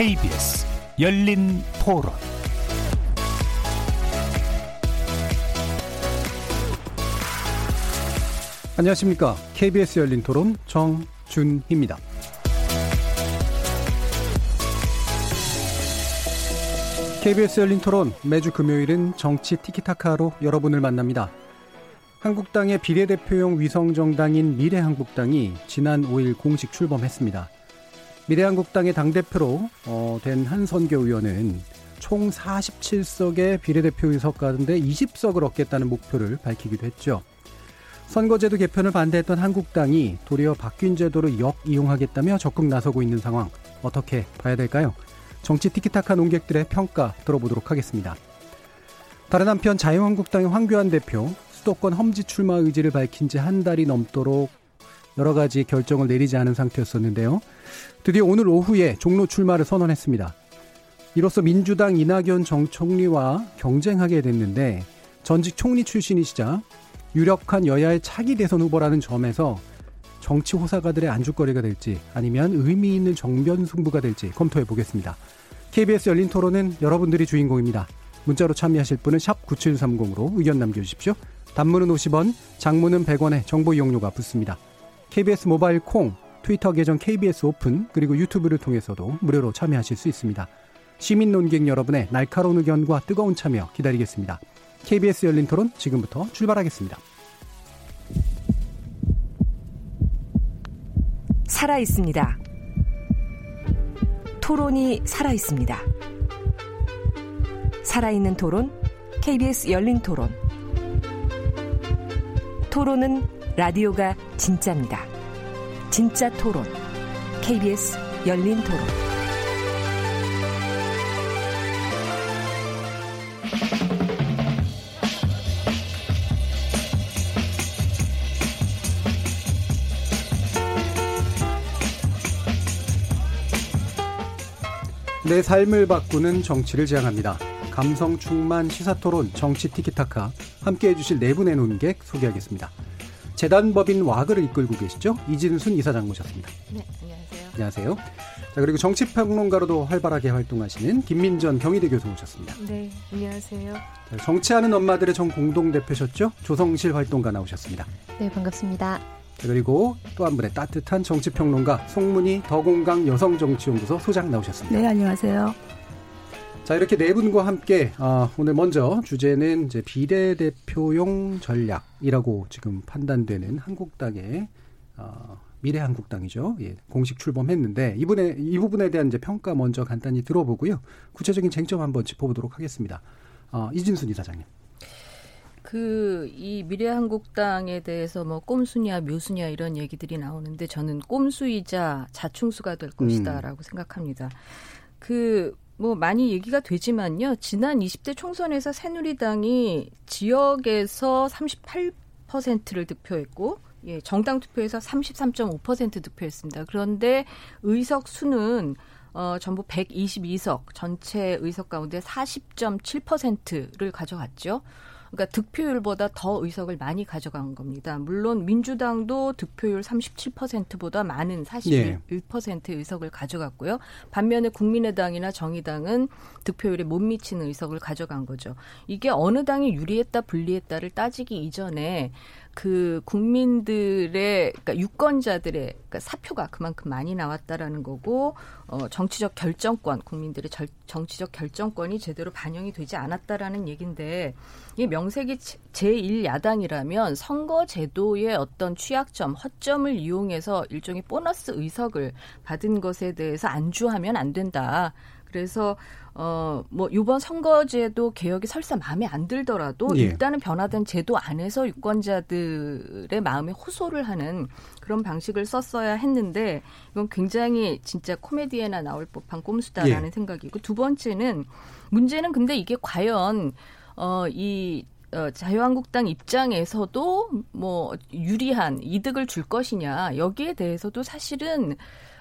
KBS 열린 토론 안녕하십니까. KBS 열린 토론 정준희입니다. KBS 열린 토론 매주 금요일은 정치 티키타카로 여러분을 만납니다. 한국당의 비례대표용 위성정당인 미래한국당이 지난 5일 공식 출범했습니다. 미래한국당의 당대표로 어, 된 한선교 의원은 총 47석의 비례대표 의석 가운데 20석을 얻겠다는 목표를 밝히기도 했죠. 선거제도 개편을 반대했던 한국당이 도리어 바뀐 제도를 역이용하겠다며 적극 나서고 있는 상황 어떻게 봐야 될까요? 정치 티키타카 논객들의 평가 들어보도록 하겠습니다. 다른 한편 자유한국당의 황교안 대표 수도권 험지 출마 의지를 밝힌 지 한 달이 넘도록 여러 가지 결정을 내리지 않은 상태였었는데요. 드디어 오늘 오후에 종로 출마를 선언했습니다. 이로써 민주당 이낙연 정 총리와 경쟁하게 됐는데 전직 총리 출신이시자 유력한 여야의 차기 대선 후보라는 점에서 정치 호사가들의 안주거리가 될지 아니면 의미 있는 정변 승부가 될지 검토해 보겠습니다. KBS 열린 토론은 여러분들이 주인공입니다. 문자로 참여하실 분은 9730으로 의견 남겨주십시오. 단문은 50원, 장문은 100원에 정보 이용료가 붙습니다. KBS 모바일 콩, 트위터 계정 KBS 오픈, 그리고 유튜브를 통해서도 무료로 참여하실 수 있습니다. 시민 논객 여러분의 날카로운 의견과 뜨거운 참여 기다리겠습니다. KBS 열린 토론 지금부터 출발하겠습니다. 살아 있습니다. 토론이 살아 있습니다. 살아있는 토론, KBS 열린 토론. 토론은 라디오가 진짜입니다. 진짜 토론, KBS 열린 토론. 내 삶을 바꾸는 정치를 지향합니다. 감성 충만 시사 토론 정치 티키타카 함께 해주실 네 분의 논객 소개하겠습니다. 재단법인 와그를 이끌고 계시죠? 이진순 이사장 모셨습니다. 네, 안녕하세요. 안녕하세요. 자, 그리고 정치평론가로도 활발하게 활동하시는 김민전 경희대 교수 모셨습니다. 네, 안녕하세요. 자, 정치하는 엄마들의 정 공동대표셨죠? 조성실 활동가 나오셨습니다. 네, 반갑습니다. 자, 그리고 또 한 분의 따뜻한 정치평론가 송문희 더공강 여성정치연구소 소장 나오셨습니다. 네, 안녕하세요. 자, 이렇게 네 분과 함께 어, 오늘 먼저 주제는 이제 비례대표용 전략이라고 지금 판단되는 한국당의 어, 미래한국당이죠. 예, 공식 출범했는데 이분의 이 부분에 대한 이제 평가 먼저 간단히 들어보고요. 구체적인 쟁점 한번 짚어보도록 하겠습니다. 어, 이진순 이사장님. 그 이 미래한국당에 대해서 뭐 꼼수냐 묘수냐 이런 얘기들이 나오는데 저는 꼼수이자 자충수가 될 것이다라고 생각합니다. 그 뭐 많이 얘기가 되지만요. 지난 20대 총선에서 새누리당이 지역에서 38%를 득표했고 예, 정당 투표에서 33.5% 득표했습니다. 그런데 의석 수는 어, 전부 122석, 전체 의석 가운데 40.7%를 가져갔죠. 그러니까 득표율보다 더 의석을 많이 가져간 겁니다. 물론 민주당도 득표율 37%보다 많은 41% 예. 의석을 가져갔고요. 반면에 국민의당이나 정의당은 득표율에 못 미치는 의석을 가져간 거죠. 이게 어느 당이 유리했다 불리했다를 따지기 이전에 그 국민들의 그러니까 유권자들의 그러니까 사표가 그만큼 많이 나왔다라는 거고 어 정치적 결정권 국민들의 절, 정치적 결정권이 제대로 반영이 되지 않았다라는 얘기인데 이 명색이 제1 야당이라면 선거 제도의 어떤 취약점, 허점을 이용해서 일종의 보너스 의석을 받은 것에 대해서 안주하면 안 된다. 그래서 어뭐 이번 선거제도 개혁이 설사 마음에 안 들더라도 예. 일단은 변화된 제도 안에서 유권자들의 마음에 호소를 하는 그런 방식을 썼어야 했는데 이건 굉장히 진짜 코미디에나 나올 법한 꼼수다라는 예. 생각이고 두 번째는 문제는 근데 이게 과연 어이 어, 자유한국당 입장에서도 뭐 유리한 이득을 줄 것이냐 여기에 대해서도 사실은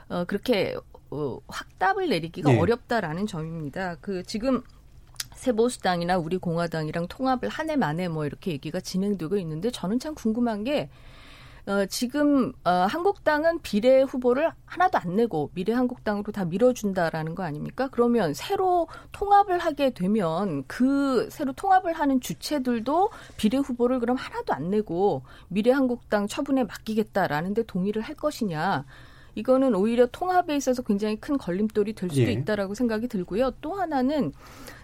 어, 그렇게 어, 확답을 내리기가 네. 어렵다라는 점입니다. 그 지금 새보수당이나 우리 공화당이랑 통합을 한 해 만에 뭐 이렇게 얘기가 진행되고 있는데 저는 참 궁금한 게 어, 지금 어, 한국당은 비례 후보를 하나도 안 내고 미래 한국당으로 다 밀어준다라는 거 아닙니까? 그러면 새로 통합을 하게 되면 그 새로 통합을 하는 주체들도 비례 후보를 그럼 하나도 안 내고 미래 한국당 처분에 맡기겠다라는데 동의를 할 것이냐? 이거는 오히려 통합에 있어서 굉장히 큰 걸림돌이 될 수도 예. 있다라고 생각이 들고요. 또 하나는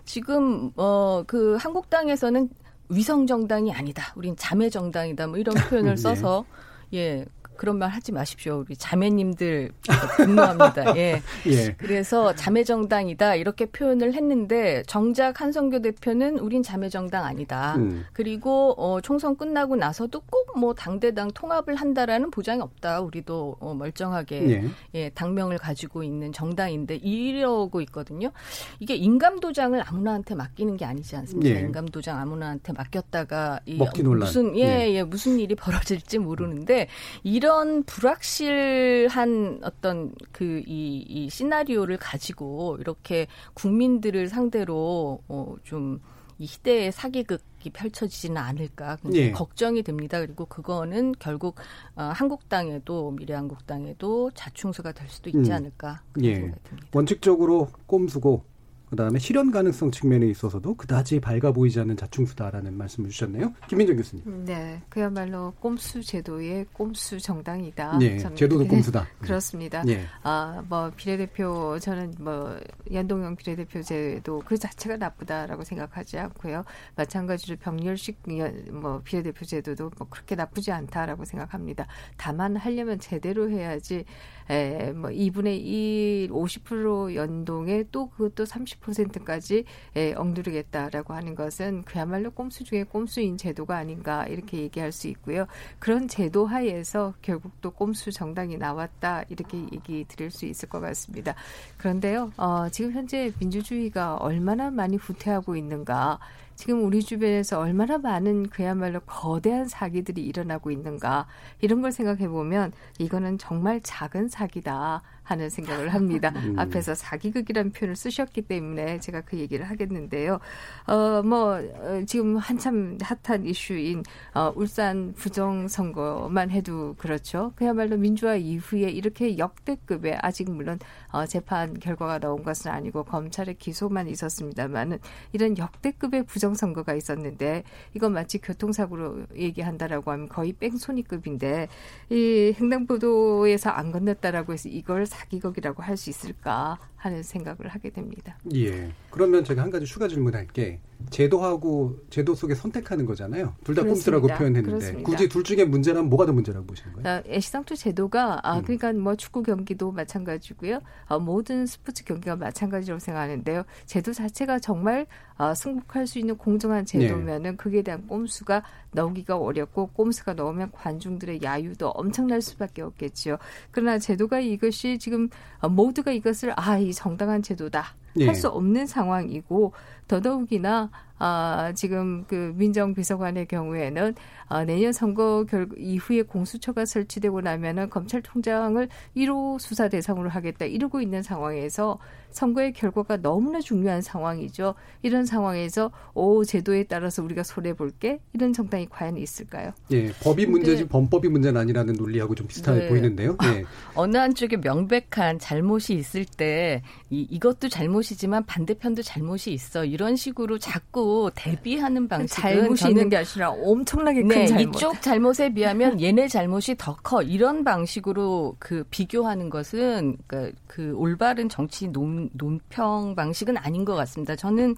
지금 어 그 한국당에서는 위성 정당이 아니다. 우린 자매 정당이다. 뭐 이런 표현을 예. 써서 예. 그런 말 하지 마십시오. 우리 자매님들 분노합니다. 예. 예. 그래서 자매정당이다 이렇게 표현을 했는데 정작 한성교 대표는 우린 자매정당 아니다. 음. 그리고 어, 총선 끝나고 나서도 꼭 뭐 당대당 통합을 한다라는 보장이 없다. 우리도 어, 멀쩡하게 예. 예, 당명을 가지고 있는 정당인데 이러고 있거든요. 이게 인감도장을 아무나한테 맡기는 게 아니지 않습니까? 예. 인감도장 아무나한테 맡겼다가 이. 무슨 예, 예, 무슨 일이 벌어질지 모르는데 이런 불확실한 어떤 그 이 이 시나리오를 가지고 이렇게 국민들을 상대로 어, 좀 이 희대의 사기극이 펼쳐지지는 않을까 예. 걱정이 됩니다. 그리고 그거는 결국 어, 한국당에도 미래한국당에도 자충수가 될 수도 있지 음. 않을까 그런 예. 생각이 듭니다. 원칙적으로 꼼수고 그다음에 실현 가능성 측면에 있어서도 그다지 밝아 보이지 않는 자충수다라는 말씀을 주셨네요. 김민정 교수님. 네, 그야말로 꼼수 제도의 꼼수 정당이다. 예. 저는 제도도 그렇게 꼼수다. 그렇습니다. 예. 아, 뭐 비례대표 저는 뭐 연동형 비례대표 제도 그 자체가 나쁘다라고 생각하지 않고요. 마찬가지로 병렬식 연- 뭐 비례대표 제도도 뭐 그렇게 나쁘지 않다라고 생각합니다. 다만 하려면 제대로 해야지 에, 뭐 2분의 1, 50% 연동에 또 그것도 30%까지 에, 엉두르겠다라고 하는 것은 그야말로 꼼수 중에 꼼수인 제도가 아닌가 이렇게 얘기할 수 있고요. 그런 제도 하에서 결국 또 꼼수 정당이 나왔다 이렇게 얘기 드릴 수 있을 것 같습니다. 그런데요, 어, 지금 현재 민주주의가 얼마나 많이 후퇴하고 있는가. 지금 우리 주변에서 얼마나 많은 그야말로 거대한 사기들이 일어나고 있는가 이런 걸 생각해 보면 이거는 정말 작은 사기다 하는 생각을 합니다. 음. 앞에서 사기극이라는 표현을 쓰셨기 때문에 제가 그 얘기를 하겠는데요. 어, 뭐 어, 지금 한참 핫한 이슈인 어, 울산 부정선거만 해도 그렇죠. 그야말로 민주화 이후에 이렇게 역대급의 아직 물론 어, 재판 결과가 나온 것은 아니고 검찰의 기소만 있었습니다만은 이런 역대급의 부정선거가 있었는데 이건 마치 교통사고로 얘기한다라고 하면 거의 뺑소니급인데 이 횡단보도에서 안 건넜다라고 해서 이걸 사기극이라고 할 수 있을까 하는 생각을 하게 됩니다. 예. 그러면 제가 한 가지 추가 질문할게. 제도하고 제도 속에 선택하는 거잖아요. 둘 다 꼼수라고. 표현했는데 그렇습니다. 굳이 둘 중에 문제라면 뭐가 더 문제라고 보시는 거예요? 아, 애시당초 제도가 아 음. 그러니까 뭐 축구 경기도 마찬가지고요. 어, 모든 스포츠 경기가 마찬가지라고 생각하는데요. 제도 자체가 정말 어, 승복할 수 있는 공정한 제도면은 그에 대한 꼼수가 나오기가 어렵고 꼼수가 나오면 관중들의 야유도 엄청날 수밖에 없겠지요. 그러나 제도가 이것이 지금 어, 모두가 이것을 아 이 정당한 제도다 예. 할수 없는 상황이고 더더욱이나 아, 지금 그 민정비서관의 경우에는 아, 내년 선거 결 이후에 공수처가 설치되고 나면은 검찰총장을 1호 수사 대상으로 하겠다 이러고 있는 상황에서 선거의 결과가 너무나 중요한 상황이죠. 이런 상황에서 오 제도에 따라서 우리가 손해 볼게 이런 정당이 과연 있을까요? 예. 법이 근데- 문제지 범법이 문제는 아니라는 논리하고 좀 비슷해 네. 보이는데요. 예. 어느 한쪽에 명백한 잘못이 있을 때 이, 이것도 잘못이지만 반대편도 잘못이 있어 이런 식으로 자꾸 대비하는 방식은 잘못이 있는 게 아니라 엄청나게 큰 네, 잘못. 이쪽 잘못에 비하면 얘네 잘못이 더 커. 이런 방식으로 그 비교하는 것은 그, 그 올바른 정치 논, 논평 방식은 아닌 것 같습니다. 저는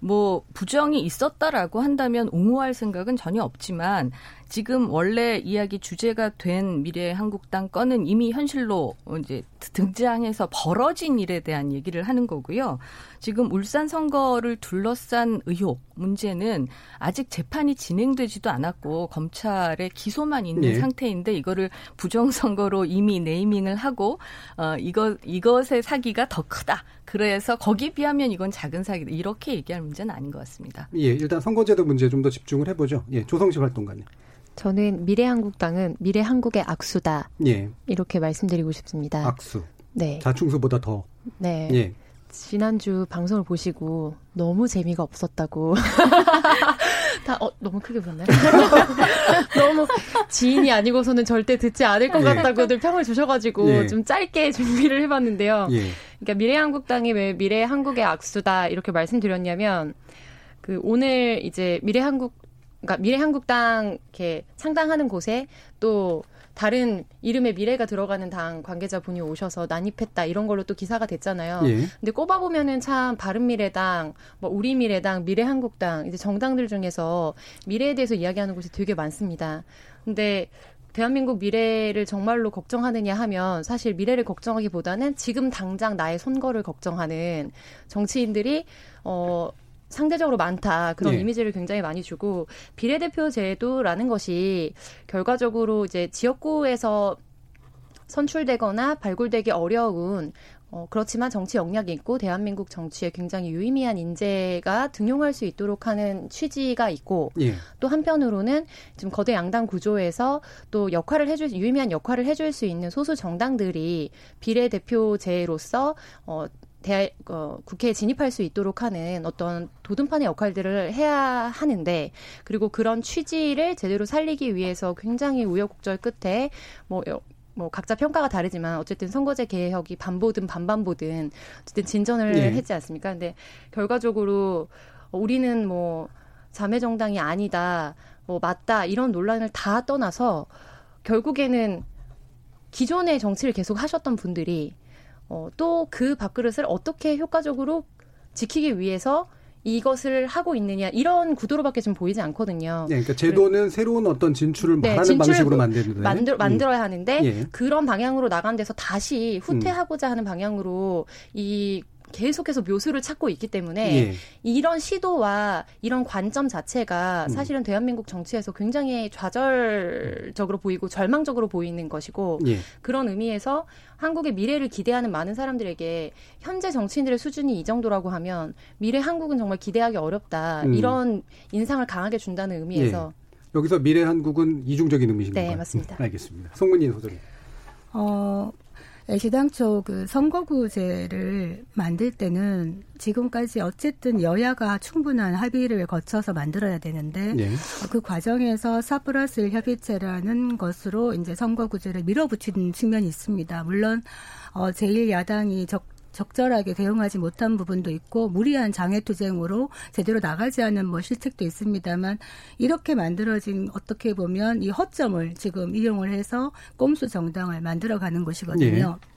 뭐 부정이 있었다라고 한다면 옹호할 생각은 전혀 없지만 지금 원래 이야기 주제가 된 미래 한국당 건은 이미 현실로 이제 등장해서 벌어진 일에 대한 얘기를 하는 거고요. 지금 울산 선거를 둘러싼 의혹 문제는 아직 재판이 진행되지도 않았고 검찰에 기소만 있는 예. 상태인데 이거를 부정 선거로 이미 네이밍을 하고 어 이거 이것의 사기가 더 크다. 그래서 거기 비하면 이건 작은 사기다. 이렇게 얘기할 문제는 아닌 것 같습니다. 예. 일단 선거제도 문제 좀 더 집중을 해보죠. 예. 조성식 활동가님. 저는 미래한국당은 미래한국의 악수다 예. 이렇게 말씀드리고 싶습니다. 악수. 네, 자충수보다 더. 네. 예. 지난주 방송을 보시고 너무 재미가 없었다고 다, 어, 너무 크게 불었나요? 너무 지인이 아니고서는 절대 듣지 않을 것 예. 같다고들 평을 주셔가지고 예. 좀 짧게 준비를 해봤는데요. 예. 그러니까 미래한국당이 왜 미래 한국의 악수다 이렇게 말씀드렸냐면 그 오늘 이제 미래한국 그러니까 미래한국당 이렇게 창당하는 곳에 또 다른 이름의 미래가 들어가는 당 관계자 분이 오셔서 난입했다 이런 걸로 또 기사가 됐잖아요. 예. 근데 꼽아 보면은 참 바른 미래당, 뭐 우리 미래당, 미래한국당 이제 정당들 중에서 미래에 대해서 이야기하는 곳이 되게 많습니다. 근데 대한민국 미래를 정말로 걱정하느냐 하면 사실 미래를 걱정하기보다는 지금 당장 나의 선거를 걱정하는 정치인들이 어 상대적으로 많다 그런 네. 이미지를 굉장히 많이 주고 비례대표 제도라는 것이 결과적으로 이제 지역구에서 선출되거나 발굴되기 어려운 어, 그렇지만 정치 역량이 있고 대한민국 정치에 굉장히 유의미한 인재가 등용할 수 있도록 하는 취지가 있고 예. 또 한편으로는 지금 거대 양당 구조에서 또 역할을 해줄 유의미한 역할을 해줄 수 있는 소수 정당들이 비례대표제로서 어, 대, 어, 국회에 진입할 수 있도록 하는 어떤 도든판의 역할들을 해야 하는데 그리고 그런 취지를 제대로 살리기 위해서 굉장히 우여곡절 끝에 뭐, 뭐 각자 평가가 다르지만 어쨌든 선거제 개혁이 반보든 반반보든 어쨌든 진전을 네. 했지 않습니까? 근데 결과적으로 우리는 뭐 자매 정당이 아니다, 뭐 맞다 이런 논란을 다 떠나서 결국에는 기존의 정치를 계속 하셨던 분들이 어, 또 그 밥그릇을 어떻게 효과적으로 지키기 위해서 이것을 하고 있느냐 이런 구도로밖에 좀 보이지 않거든요. 네, 그러니까 제도는 그래. 새로운 어떤 진출을 네, 말하는 진출 방식으로 만드는 만들 음. 만들어야 하는데 예. 그런 방향으로 나간 데서 다시 후퇴하고자 음. 하는 방향으로 이 계속해서 묘수를 찾고 있기 때문에 예. 이런 시도와 이런 관점 자체가 음. 사실은 대한민국 정치에서 굉장히 좌절적으로 보이고 절망적으로 보이는 것이고 예. 그런 의미에서 한국의 미래를 기대하는 많은 사람들에게 현재 정치인들의 수준이 이 정도라고 하면 미래 한국은 정말 기대하기 어렵다 음. 이런 인상을 강하게 준다는 의미에서 예. 여기서 미래 한국은 이중적인 의미신 네? 맞습니다. 알겠습니다. 송문희 소장님. 어, 애시당초 그 선거구제를 만들 때는 지금까지 어쨌든 여야가 충분한 합의를 거쳐서 만들어야 되는데 네. 그 과정에서 4 플러스 1 협의체라는 것으로 이제 선거구제를 밀어붙인 측면이 있습니다. 물론 어 제1야당이 적 적절하게 대응하지 못한 부분도 있고 무리한 장애투쟁으로 제대로 나가지 않은 뭐 실책도 있습니다만 이렇게 만들어진 어떻게 보면 이 허점을 지금 이용을 해서 꼼수 정당을 만들어가는 것이거든요. 네.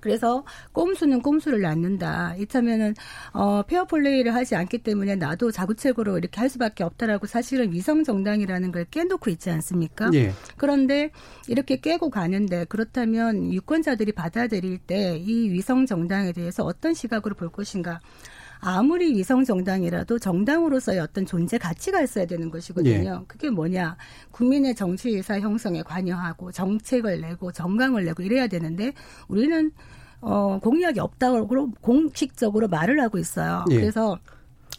그래서 꼼수는 꼼수를 낳는다. 이참에는 어 페어 플레이를 하지 않기 때문에 나도 자구책으로 이렇게 할 수밖에 없다라고 사실은 위성 정당이라는 걸 깨놓고 있지 않습니까? 예. 그런데 이렇게 깨고 가는데 그렇다면 유권자들이 받아들일 때 이 위성 정당에 대해서 어떤 시각으로 볼 것인가? 아무리 위성 정당이라도 정당으로서의 어떤 존재 가치가 있어야 되는 것이거든요. 예. 그게 뭐냐? 국민의 정치 의사 형성에 관여하고 정책을 내고 정강을 내고 이래야 되는데 우리는 어 공약이 없다고 공식적으로 말을 하고 있어요. 예. 그래서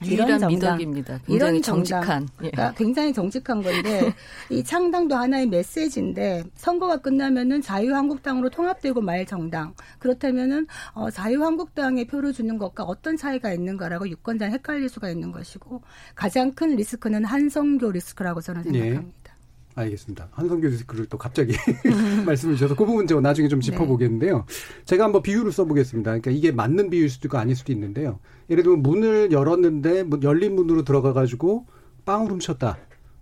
이런 미덕입니다. 굉장히 정직한. 예. 그러니까 굉장히 정직한 건데 이 창당도 하나의 메시지인데 선거가 끝나면은 자유한국당으로 통합되고 말 정당 그렇다면은 어, 자유한국당에 표를 주는 것과 어떤 차이가 있는가라고 유권자 는 헷갈릴 수가 있는 것이고 가장 큰 리스크는 한성교 리스크라고 저는 예. 생각합니다. 예. 알겠습니다. 한성교 리스크를 또 갑자기 말씀을 주셔서 그 부분 제가 나중에 좀 네. 짚어보겠는데요. 네. 제가 한번 비유를 써보겠습니다. 그러니까 이게 맞는 비유일 수도 있고 아닐 수도 있는데요. 예를 들면 문을 열었는데 열린 문으로 들어가가지고 빵을 훔쳤다.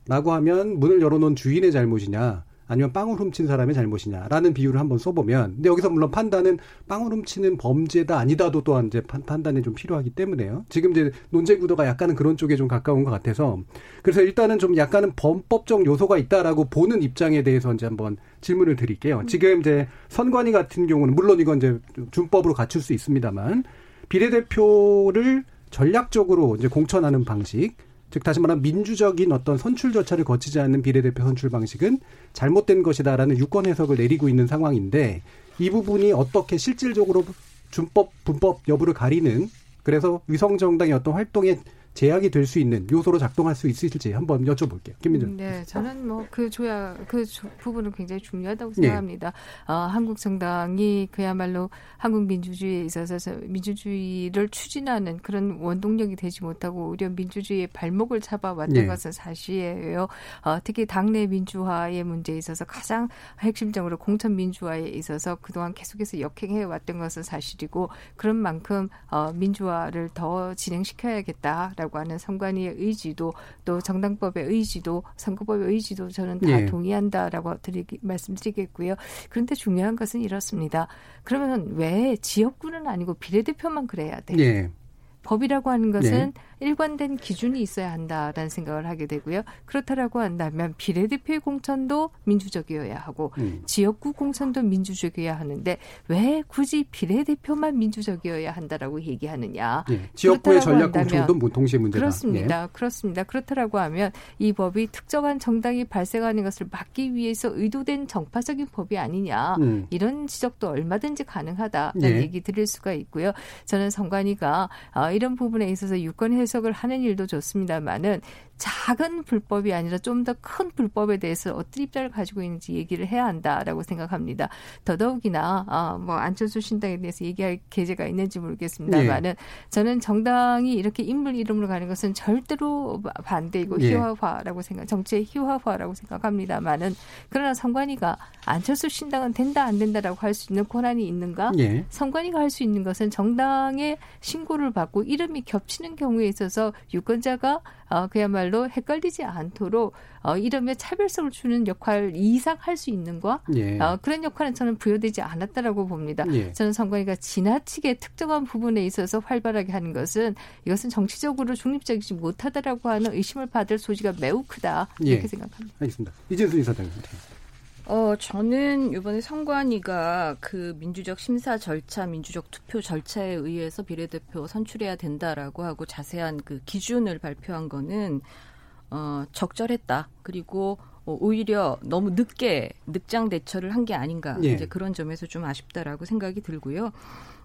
라고 하면 문을 열어놓은 주인의 잘못이냐 아니면 빵을 훔친 사람의 잘못이냐라는 비유를 한번 써보면 근데 여기서 물론 판단은 빵을 훔치는 범죄다 아니다도 또한 이제 판단이 좀 필요하기 때문에요. 지금 이제 논제 구도가 약간은 그런 쪽에 좀 가까운 것 같아서 그래서 일단은 좀 약간은 범법적 요소가 있다라고 보는 입장에 대해서 이제 한번 질문을 드릴게요. 지금 이제 선관위 같은 경우는 물론 이건 이제 준법으로 갖출 수 있습니다만 비례대표를 전략적으로 이제 공천하는 방식 즉 다시 말하면 민주적인 어떤 선출 절차를 거치지 않는 비례대표 선출 방식은 잘못된 것이다라는 유권 해석을 내리고 있는 상황인데 이 부분이 어떻게 실질적으로 준법 분법 여부를 가리는 그래서 위성 정당의 어떤 활동에 제약이 될 수 있는 요소로 작동할 수 있을지 한번 여쭤볼게요. 김민준. 네, 저는 뭐 그 조약 그 부분은 굉장히 중요하다고 네. 생각합니다. 네. 어, 한국 정당이 그야말로 한국 민주주의에 있어서 민주주의를 추진하는 그런 원동력이 되지 못하고 오히려 민주주의의 발목을 잡아왔던 네. 것은 사실이에요. 어, 특히 당내 민주화의 문제에 있어서 가장 핵심적으로 공천 민주화에 있어서 그동안 계속해서 역행해 왔던 것은 사실이고 그런 만큼 어, 민주화를 더 진행시켜야겠다 라고 하는 선관위의 의지도 또 정당법의 의지도 선거법의 의지도 저는 다 네. 동의한다라고 드리기 말씀드리겠고요. 그런데 중요한 것은 이렇습니다. 그러면 왜 지역구는 아니고 비례대표만 그래야 돼요? 네. 법이라고 하는 것은 네. 일관된 기준이 있어야 한다라는 생각을 하게 되고요. 그렇다라고 한다면 비례대표의 공천도 민주적이어야 하고 음. 지역구 공천도 민주적이어야 하는데 왜 굳이 비례대표만 민주적이어야 한다라고 얘기하느냐? 예. 지역구의 전략 공천도 뭐 동시에 문제다. 그렇습니다. 예. 그렇습니다. 그렇다라고 하면 이 법이 특정한 정당이 발생하는 것을 막기 위해서 의도된 정파적인 법이 아니냐 음. 이런 지적도 얼마든지 가능하다는 예. 얘기 드릴 수가 있고요. 저는 선관위가 어, 이런 부분에 있어서 유권 해 해석을 하는 일도 좋습니다만은 작은 불법이 아니라 좀 더 큰 불법에 대해서 어떤 입장을 가지고 있는지 얘기를 해야 한다라고 생각합니다. 더더욱이나 어, 뭐 안철수 신당에 대해서 얘기할 계제가 있는지 모르겠습니다만은 네. 저는 정당이 이렇게 인물 이름으로 가는 것은 절대로 반대이고 네. 희화화라고 생각, 정치의 희화화라고 생각합니다만은 그러나 선관위가 안철수 신당은 된다 안 된다라고 할 수 있는 권한이 있는가? 네. 선관위가 할 수 있는 것은 정당의 신고를 받고 이름이 겹치는 경우에 있어서 유권자가 어, 그야말로 헷갈리지 않도록 어, 이름에 차별성을 주는 역할 이상 할 수 있는가 예. 어, 그런 역할은 저는 부여되지 않았다라고 봅니다. 예. 저는 선관위가 지나치게 특정한 부분에 있어서 활발하게 하는 것은 이것은 정치적으로 중립적이지 못하다라고 하는 의심을 받을 소지가 매우 크다 이렇게 예. 생각합니다. 알겠습니다. 이재수 이사장님. 어, 저는 이번에 선관위가 그 민주적 심사 절차, 민주적 투표 절차에 의해서 비례대표 선출해야 된다라고 하고 자세한 그 기준을 발표한 거는 어, 적절했다. 그리고 어, 오히려 너무 늦게 늑장 대처를 한 게 아닌가. 예. 이제 그런 점에서 좀 아쉽다라고 생각이 들고요.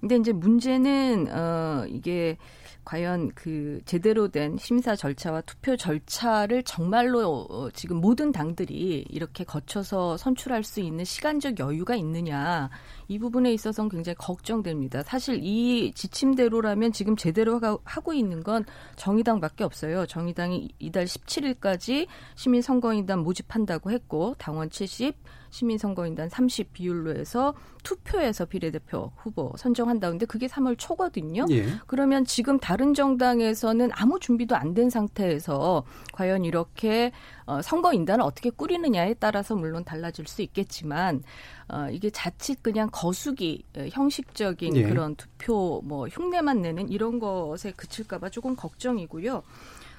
근데 이제 문제는 어 이게 과연 그 제대로 된 심사 절차와 투표 절차를 정말로 어, 지금 모든 당들이 이렇게 거쳐서 선출할 수 있는 시간적 여유가 있느냐 이 부분에 있어서는 굉장히 걱정됩니다. 사실 이 지침대로라면 지금 제대로 하고 있는 건 정의당밖에 없어요. 정의당이 이달 17일까지 시민선거인단 모집한다고 했고 당원 70, 시민선거인단 30 비율로 해서 투표에서 비례대표 후보 선정한다는데 그게 3월 초거든요. 예. 그러면 지금 다른 정당에서는 아무 준비도 안 된 상태에서 과연 이렇게 어, 선거인단을 어떻게 꾸리느냐에 따라서 물론 달라질 수 있겠지만 어, 이게 자칫 그냥 거수기 형식적인 예. 그런 투표 뭐 흉내만 내는 이런 것에 그칠까봐 조금 걱정이고요.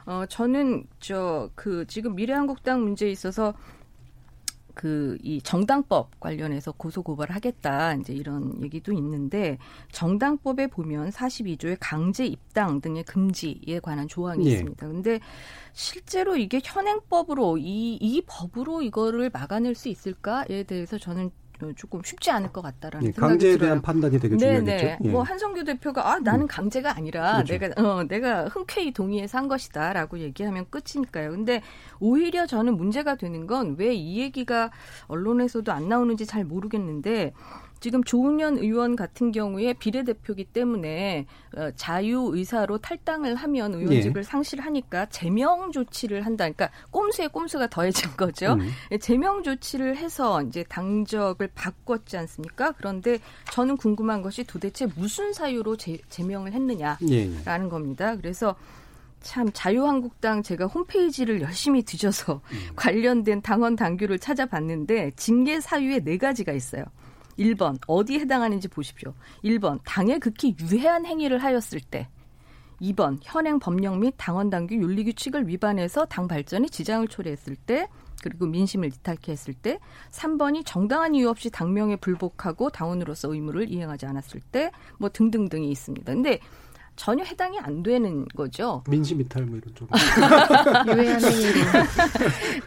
어, 저는 저 그 지금 미래한국당 문제에 있어서 그 이 정당법 관련해서 고소 고발을 하겠다 이제 이런 얘기도 있는데 정당법에 보면 42조의 강제 입당 등의 금지에 관한 조항이 예. 있습니다. 근데 실제로 이게 현행법으로 이 이 법으로 이거를 막아낼 수 있을까에 대해서 저는 어, 조금 쉽지 않을 것 같다라는 예, 생각이 강제에 들어요. 대한 판단이 되게 네, 중요하겠죠. 네. 예. 뭐 한성규 대표가 아 나는 음. 강제가 아니라 그렇죠. 내가 어 내가 흔쾌히 동의해서 한 것이다라고 얘기하면 끝이니까요. 근데 오히려 저는 문제가 되는 건 왜 이 얘기가 언론에서도 안 나오는지 잘 모르겠는데 지금 조은현 의원 같은 경우에 비례대표기 때문에 어, 자유 의사로 탈당을 하면 의원직을 예. 상실하니까 제명 조치를 한다. 그러니까 꼼수에 꼼수가 더해진 거죠. 음. 예, 제명 조치를 해서 이제 당적을 바꿨지 않습니까? 그런데 저는 궁금한 것이 도대체 무슨 사유로 제, 제명을 했느냐라는 예. 겁니다. 그래서 참 자유한국당 제가 홈페이지를 열심히 뒤져서 음. 관련된 당원 당규를 찾아봤는데 징계 사유에 네 가지가 있어요. 1번 어디에 해당하는지 보십시오. 1번 당에 극히 유해한 행위를 하였을 때 2번 현행 법령 및 당원 당규 윤리 규칙을 위반해서 당 발전에 지장을 초래했을 때 그리고 민심을 이탈케 했을 때 3번이 정당한 이유 없이 당명에 불복하고 당원으로서 의무를 이행하지 않았을 때 뭐 등등등이 있습니다. 근데 전혀 해당이 안 되는 거죠. 민심 이탈 뭐 이런 쪽. 유해한 행위로.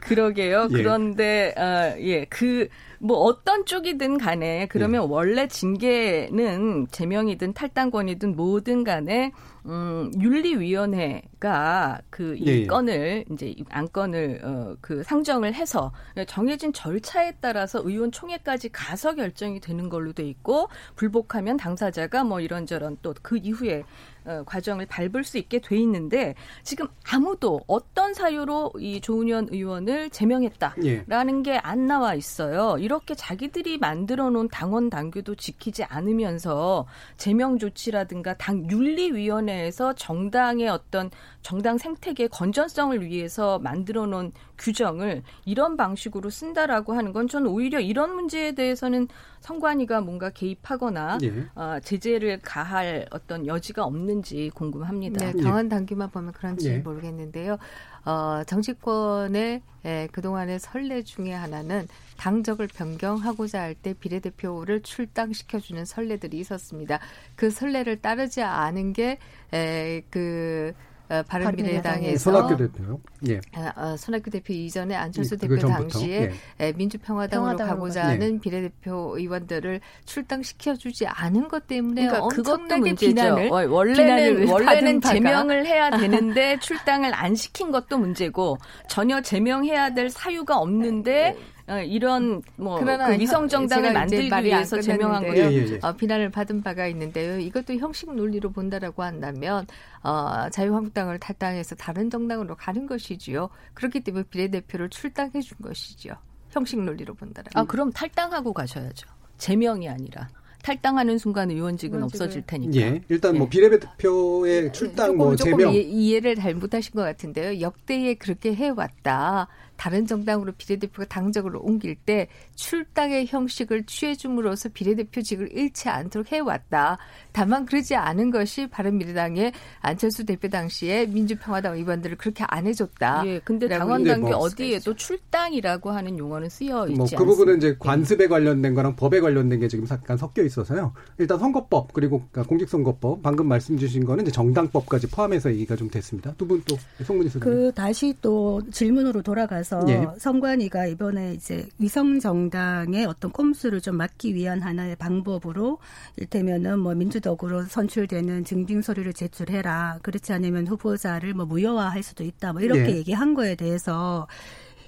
그러게요. 예. 그런데 어, 예, 그 뭐 어떤 쪽이든 간에 그러면 예. 원래 징계는 제명이든 탈당권이든 뭐든 간에 음, 윤리위원회가 그이 예, 예. 건을 이제 안건을 어, 그 상정을 해서 정해진 절차에 따라서 의원 총회까지 가서 결정이 되는 걸로 돼 있고 불복하면 당사자가 뭐 이런저런 또 그 이후에 어, 과정을 밟을 수 있게 돼 있는데 지금 아무도 어떤 사유로 이 조은현 의원을 제명했다라는 예. 게안 나와 있어요. 이렇게 자기들이 만들어 놓은 당원 당규도 지키지 않으면서 제명 조치라든가 당 윤리위원회 에서 정당의 어떤 정당 생태계 건전성을 위해서 만들어 놓은 규정을 이런 방식으로 쓴다라고 하는 건 저는 오히려 이런 문제에 대해서는 선관위가 뭔가 개입하거나 예. 어, 제재를 가할 어떤 여지가 없는지 궁금합니다. 네, 당원 당규만 보면 그런지 예. 모르겠는데요. 어, 정치권의 예, 그동안의 선례 중에 하나는 당적을 변경하고자 할 때 비례대표를 출당시켜주는 선례들이 있었습니다. 그 선례를 따르지 않은 게, 에, 그, 어, 바른미래당에서 손학규 대표요. 예. 어, 어, 손학규 대표 이전에 안철수 예, 대표 당시에 예. 민주평화당으로 가고자 네. 하는 비례대표 의원들을 출당시켜 주지 않은 것 때문에 그러니까 엄청나게 비난을 원래는 원래는 제명을 해야 되는데 출당을 안 시킨 것도 문제고 전혀 제명해야 될 사유가 없는데 네. 어, 이런 뭐 그 위성 정당을 만들기 위해서 제명한 거예요. 예, 예, 예. 어, 비난을 받은 바가 있는데요. 이것도 형식 논리로 본다라고 한다면 어, 자유한국당을 탈당해서 다른 정당으로 가는 것이지요. 그렇기 때문에 비례대표를 출당해 준 것이죠. 형식 논리로 본다라면. 아 그럼 탈당하고 가셔야죠. 제명이 아니라. 탈당하는 순간 의원직은 없어질 테니까. 예. 일단 뭐 예. 비례대표의 출당 조금, 뭐 제명 이해를 잘못하신 것 같은데요. 역대에 그렇게 해왔다. 다른 정당으로 비례대표가 당적으로 옮길 때 출당의 형식을 취해줌으로써 비례대표직을 잃지 않도록 해왔다. 다만 그러지 않은 것이 바른미래당의 안철수 대표 당시에 민주평화당 의원들을 그렇게 안 해줬다. 예, 근데 당원 당규 뭐 어디에도 출당이라고 하는 용어는 쓰여 있지 뭐그 부분은 이제 관습에 관련된 거랑 법에 관련된 게 지금 잠깐 섞여 있어서요. 일단 선거법 그리고 그러니까 공직선거법 방금 말씀 주신 거는 이제 정당법까지 포함해서 얘기가 좀 됐습니다. 두 분 또 송문희 선생님. 그 다시 또 질문으로 돌아가서 예. 선관위가 이번에 이제 위성 정당의 어떤 꼼수를 좀 막기 위한 하나의 방법으로 일테면은 뭐 민주당 적으로 선출되는 증빙 서류를 제출해라. 그렇지 않으면 후보자를 뭐 무효화할 수도 있다. 뭐 이렇게 네. 얘기한 거에 대해서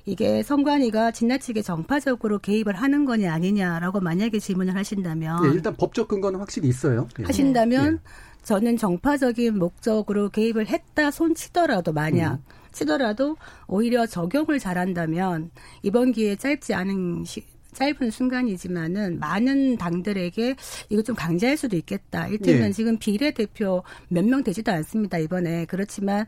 이게 선관위가 지나치게 정파적으로 개입을 하는 거냐 아니냐라고 만약에 질문을 하신다면 네, 일단 법적 근거는 확실히 있어요. 네. 하신다면 네. 저는 정파적인 목적으로 개입을 했다 손치더라도 만약 음. 치더라도 오히려 적용을 잘한다면 이번 기회에 짧지 않은 시, 짧은 순간이지만은 많은 당들에게 이거 좀 강제할 수도 있겠다. 일테면 네. 지금 비례대표 몇 명 되지도 않습니다. 이번에. 그렇지만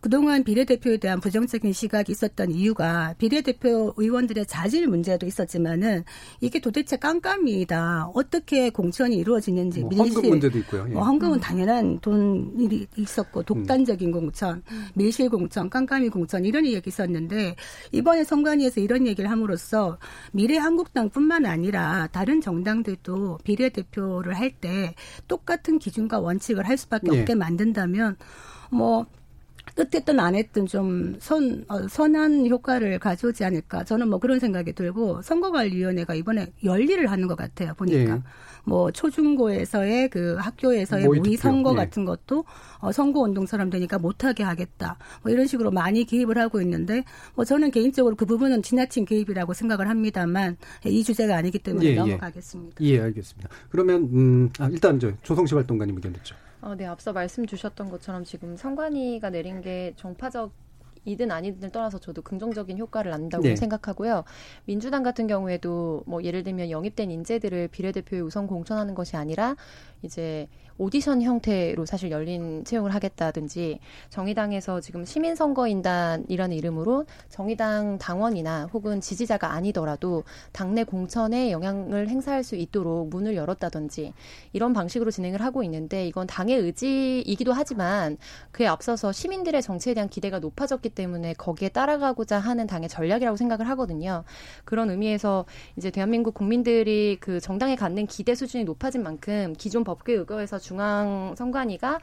그동안 비례대표에 대한 부정적인 시각이 있었던 이유가 비례대표 의원들의 자질 문제도 있었지만은 이게 도대체 깜깜이다. 어떻게 공천이 이루어지는지 뭐 밀실 헌금 문제도 있고요. 예. 뭐 헌금은 음. 당연한 돈이 있었고 독단적인 음. 공천, 밀실 공천, 깜깜이 공천 이런 얘기 있었는데 이번에 선관위에서 이런 얘기를 함으로써 미래 한국 한국당뿐만 아니라 다른 정당들도 비례대표를 할 때 똑같은 기준과 원칙을 할 수밖에 네. 없게 만든다면 뭐 뜻했든 안 했든 좀 선, 어, 선한 효과를 가져오지 않을까. 저는 뭐 그런 생각이 들고 선거관리위원회가 이번에 열일을 하는 것 같아요. 보니까. 네. 뭐 초중고에서의 그 학교에서의 모의 선거 네. 같은 것도 어, 선거 운동처럼 되니까 못하게 하겠다. 뭐 이런 식으로 많이 개입을 하고 있는데 뭐 저는 개인적으로 그 부분은 지나친 개입이라고 생각을 합니다만 이 주제가 아니기 때문에 예, 예. 넘어가겠습니다. 예, 알겠습니다. 그러면 음, 아, 일단 저 조성시 활동가님 의견 듣죠. 어, 네, 앞서 말씀 주셨던 것처럼 지금 선관위가 내린 게 정파적 이든 아니든 떠나서 저도 긍정적인 효과를 난다고 네. 생각하고요. 민주당 같은 경우에도 뭐 예를 들면 영입된 인재들을 비례대표에 우선 공천하는 것이 아니라 이제 오디션 형태로 사실 열린 채용을 하겠다든지 정의당에서 지금 시민선거인단이라는 이름으로 정의당 당원이나 혹은 지지자가 아니더라도 당내 공천에 영향을 행사할 수 있도록 문을 열었다든지 이런 방식으로 진행을 하고 있는데 이건 당의 의지이기도 하지만 그에 앞서서 시민들의 정치에 대한 기대가 높아졌기 때문에 거기에 따라가고자 하는 당의 전략이라고 생각을 하거든요. 그런 의미에서 이제 대한민국 국민들이 그 정당에 갖는 기대 수준이 높아진 만큼 기존 법규에 의거해서 중앙 선관위가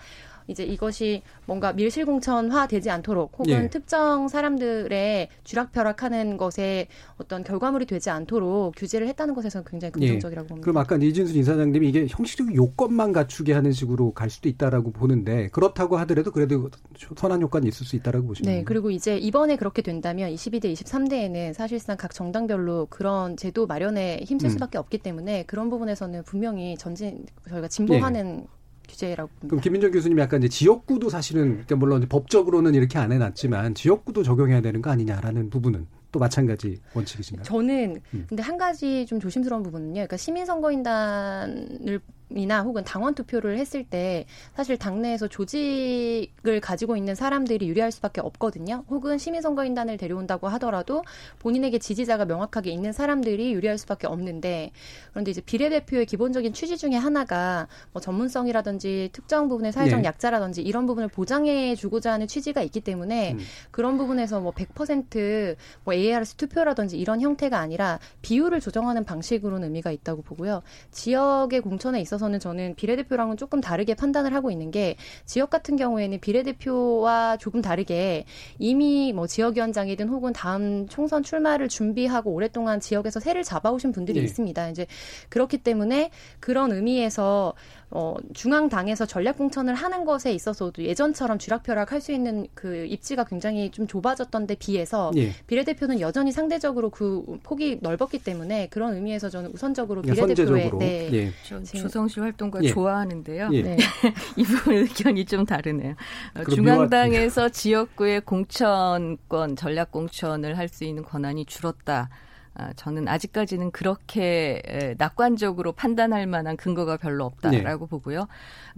이제 이것이 뭔가 밀실공천화 되지 않도록 혹은 예. 특정 사람들의 쥐락펴락하는 것에 어떤 결과물이 되지 않도록 규제를 했다는 것에서는 굉장히 예. 긍정적이라고 예. 봅니다. 그럼 아까 이진수 이사장님이 이게 형식적 요건만 갖추게 하는 식으로 갈 수도 있다라고 보는데 그렇다고 하더라도 그래도 선한 효과는 있을 수 있다라고 보시는 네, 그리고 이제 이번에 그렇게 된다면 22대 23대에는 사실상 각 정당별로 그런 제도 마련에 힘쓸 음. 수밖에 없기 때문에 그런 부분에서는 분명히 전진 저희가 진보하는 예. 규제라고 봅니다. 그럼 김민정 교수님 약간 이제 지역구도 사실은 그러니까 물론 법적으로는 이렇게 안 해놨지만 지역구도 적용해야 되는 거 아니냐라는 부분은 또 마찬가지 원칙이신가요? 저는 음. 근데 한 가지 좀 조심스러운 부분은요. 그러니까 시민선거인단을 이나 혹은 당원 투표를 했을 때 사실 당내에서 조직을 가지고 있는 사람들이 유리할 수밖에 없거든요. 혹은 시민선거인단을 데려온다고 하더라도 본인에게 지지자가 명확하게 있는 사람들이 유리할 수밖에 없는데 그런데 이제 비례대표의 기본적인 취지 중에 하나가 뭐 전문성이라든지 특정 부분의 사회적 네. 약자라든지 이런 부분을 보장해 주고자 하는 취지가 있기 때문에 음. 그런 부분에서 뭐 100%뭐 ARS 투표라든지 이런 형태가 아니라 비율을 조정하는 방식으로는 의미가 있다고 보고요. 지역의 공천에 있어서 있어서는 저는 비례대표랑은 조금 다르게 판단을 하고 있는 게 지역 같은 경우에는 비례대표와 조금 다르게 이미 뭐 지역위원장이든 혹은 다음 총선 출마를 준비하고 오랫동안 지역에서 새를 잡아오신 분들이 네. 있습니다. 이제 그렇기 때문에 그런 의미에서 어, 중앙당에서 전략 공천을 하는 것에 있어서도 예전처럼 쥐락펴락 할 수 있는 그 입지가 굉장히 좀 좁아졌던 데 비해서 예. 비례대표는 여전히 상대적으로 그 폭이 넓었기 때문에 그런 의미에서 저는 우선적으로 비례대표에 네. 예. 조성 실 활동과 예. 좋아하는데요. 예. 네. 이 부분 의견이 좀 다르네요. 어, 중앙당에서 지역구의 공천권 전략 공천을 할 수 있는 권한이 줄었다. 아, 저는 아직까지는 그렇게 낙관적으로 판단할 만한 근거가 별로 없다라고 네. 보고요.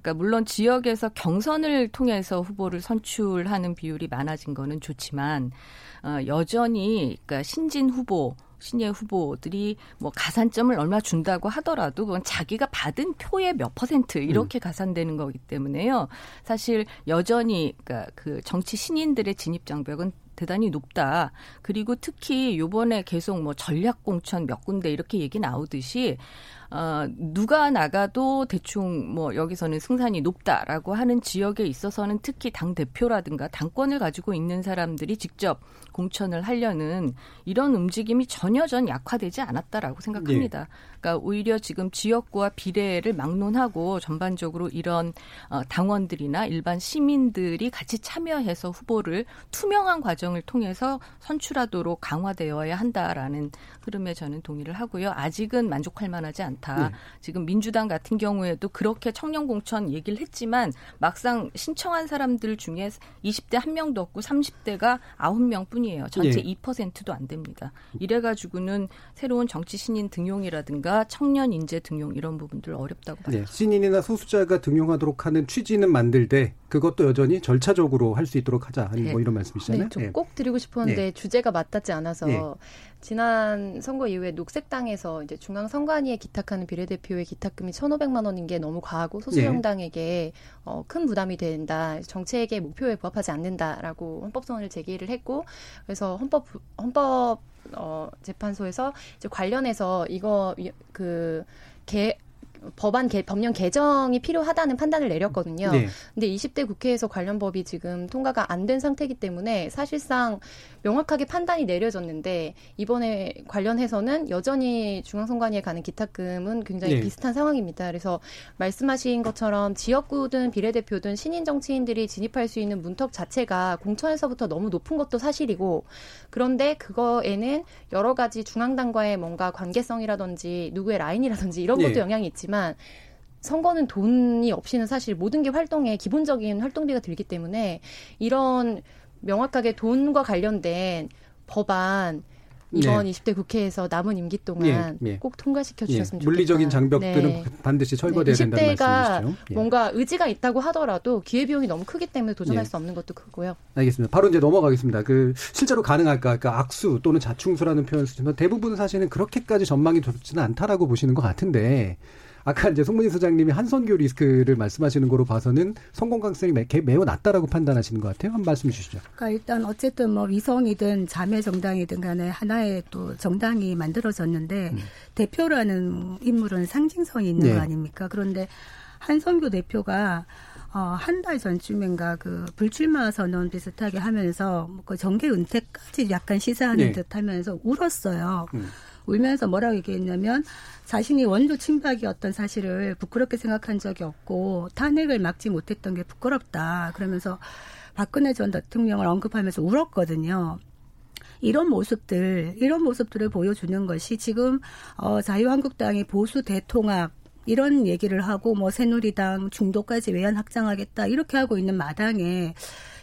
그러니까 물론 지역에서 경선을 통해서 후보를 선출하는 비율이 많아진 거는 좋지만 어, 여전히 그러니까 신진 후보 신예 후보들이 뭐 가산점을 얼마 준다고 하더라도 그건 자기가 받은 표의 몇 퍼센트 이렇게 음. 가산되는 거기 때문에요. 사실 여전히 그러니까 그 정치 신인들의 진입 장벽은 대단히 높다. 그리고 특히 요번에 계속 뭐 전략 공천 몇 군데 이렇게 얘기 나오듯이 어, 누가 나가도 대충 뭐 여기서는 승산이 높다라고 하는 지역에 있어서는 특히 당 대표라든가 당권을 가지고 있는 사람들이 직접 공천을 하려는 이런 움직임이 전혀 전 약화되지 않았다라고 생각합니다. 네. 그러니까 오히려 지금 지역구와 비례를 막론하고 전반적으로 이런 어, 당원들이나 일반 시민들이 같이 참여해서 후보를 투명한 과정을 통해서 선출하도록 강화되어야 한다라는 흐름에 저는 동의를 하고요. 아직은 만족할 만하지 않 다. 네. 지금 민주당 같은 경우에도 그렇게 청년 공천 얘기를 했지만 막상 신청한 사람들 중에 20대 한 명도 없고 30대가 9명 뿐이에요. 전체 네. 2%도 안 됩니다. 이래 가지고는 새로운 정치 신인 등용이라든가 청년 인재 등용 이런 부분들 어렵다고 봐요. 네, 신인이나 소수자가 등용하도록 하는 취지는 만들되 그것도 여전히 절차적으로 할 수 있도록 하자. 네. 뭐 이런 말씀이시잖아요. 네, 좀꼭 네. 드리고 싶었는데 네. 주제가 맞닿지 않아서 네. 지난 선거 이후에 녹색당에서 이제 중앙선관위에 기탁하는 비례대표의 기탁금이 1,500만 원인 게 너무 과하고 소수정당에게 어, 큰 부담이 된다. 정책의 목표에 부합하지 않는다라고 헌법소원을 제기를 했고 그래서 헌법 헌법 어, 재판소에서 이제 관련해서 이거 그 개, 법안 개, 법령 개정이 필요하다는 판단을 내렸거든요. 네. 근데 20대 국회에서 관련 법이 지금 통과가 안 된 상태이기 때문에 사실상 명확하게 판단이 내려졌는데 이번에 관련해서는 여전히 중앙선관위에 가는 기탁금은 굉장히 네. 비슷한 상황입니다. 그래서 말씀하신 것처럼 지역구든 비례대표든 신인 정치인들이 진입할 수 있는 문턱 자체가 공천에서부터 너무 높은 것도 사실이고 그런데 그거에는 여러 가지 중앙당과의 뭔가 관계성이라든지 누구의 라인이라든지 이런 것도 네. 영향이 있지만 있지만 선거는 돈이 없이는 사실 모든 게 활동에 기본적인 활동비가 들기 때문에 이런 명확하게 돈과 관련된 법안 이번 네. 20대 국회에서 남은 임기 동안 네. 네. 꼭 통과시켜 주셨으면 네. 좋겠다. 물리적인 장벽들은 네. 반드시 철거돼야 된다는 말씀이시죠. 예. 뭔가 의지가 있다고 하더라도 기회 비용이 너무 크기 때문에 도전할 예. 수 없는 것도 크고요. 알겠습니다. 바로 이제 넘어가겠습니다. 그 실제로 가능할까? 그러니까 악수 또는 자충수라는 표현을 쓰지만 대부분 사실은 그렇게까지 전망이 좋지는 않다라고 보시는 것 같은데 아까 이제 송문희 소장님이 한선교 리스크를 말씀하시는 거로 봐서는 성공 가능성이 매, 우 낮다라고 판단하시는 것 같아요. 한 말씀 주시죠. 그러니까 일단 어쨌든 뭐 위성이든 자매 정당이든 간에 하나의 또 정당이 만들어졌는데 음. 대표라는 인물은 상징성이 있는 네. 거 아닙니까? 그런데 한선교 대표가 어, 한 달 전쯤인가 그 불출마 선언 비슷하게 하면서 뭐그 정계 은퇴까지 약간 시사하는 네. 듯 하면서 울었어요. 음. 울면서 뭐라고 얘기했냐면 자신이 원조 친박이었던 사실을 부끄럽게 생각한 적이 없고 탄핵을 막지 못했던 게 부끄럽다. 그러면서 박근혜 전 대통령을 언급하면서 울었거든요. 이런 모습들, 이런 모습들을 보여주는 것이 지금 어 자유한국당의 보수 대통합 이런 얘기를 하고 뭐 새누리당 중도까지 외연 확장하겠다 이렇게 하고 있는 마당에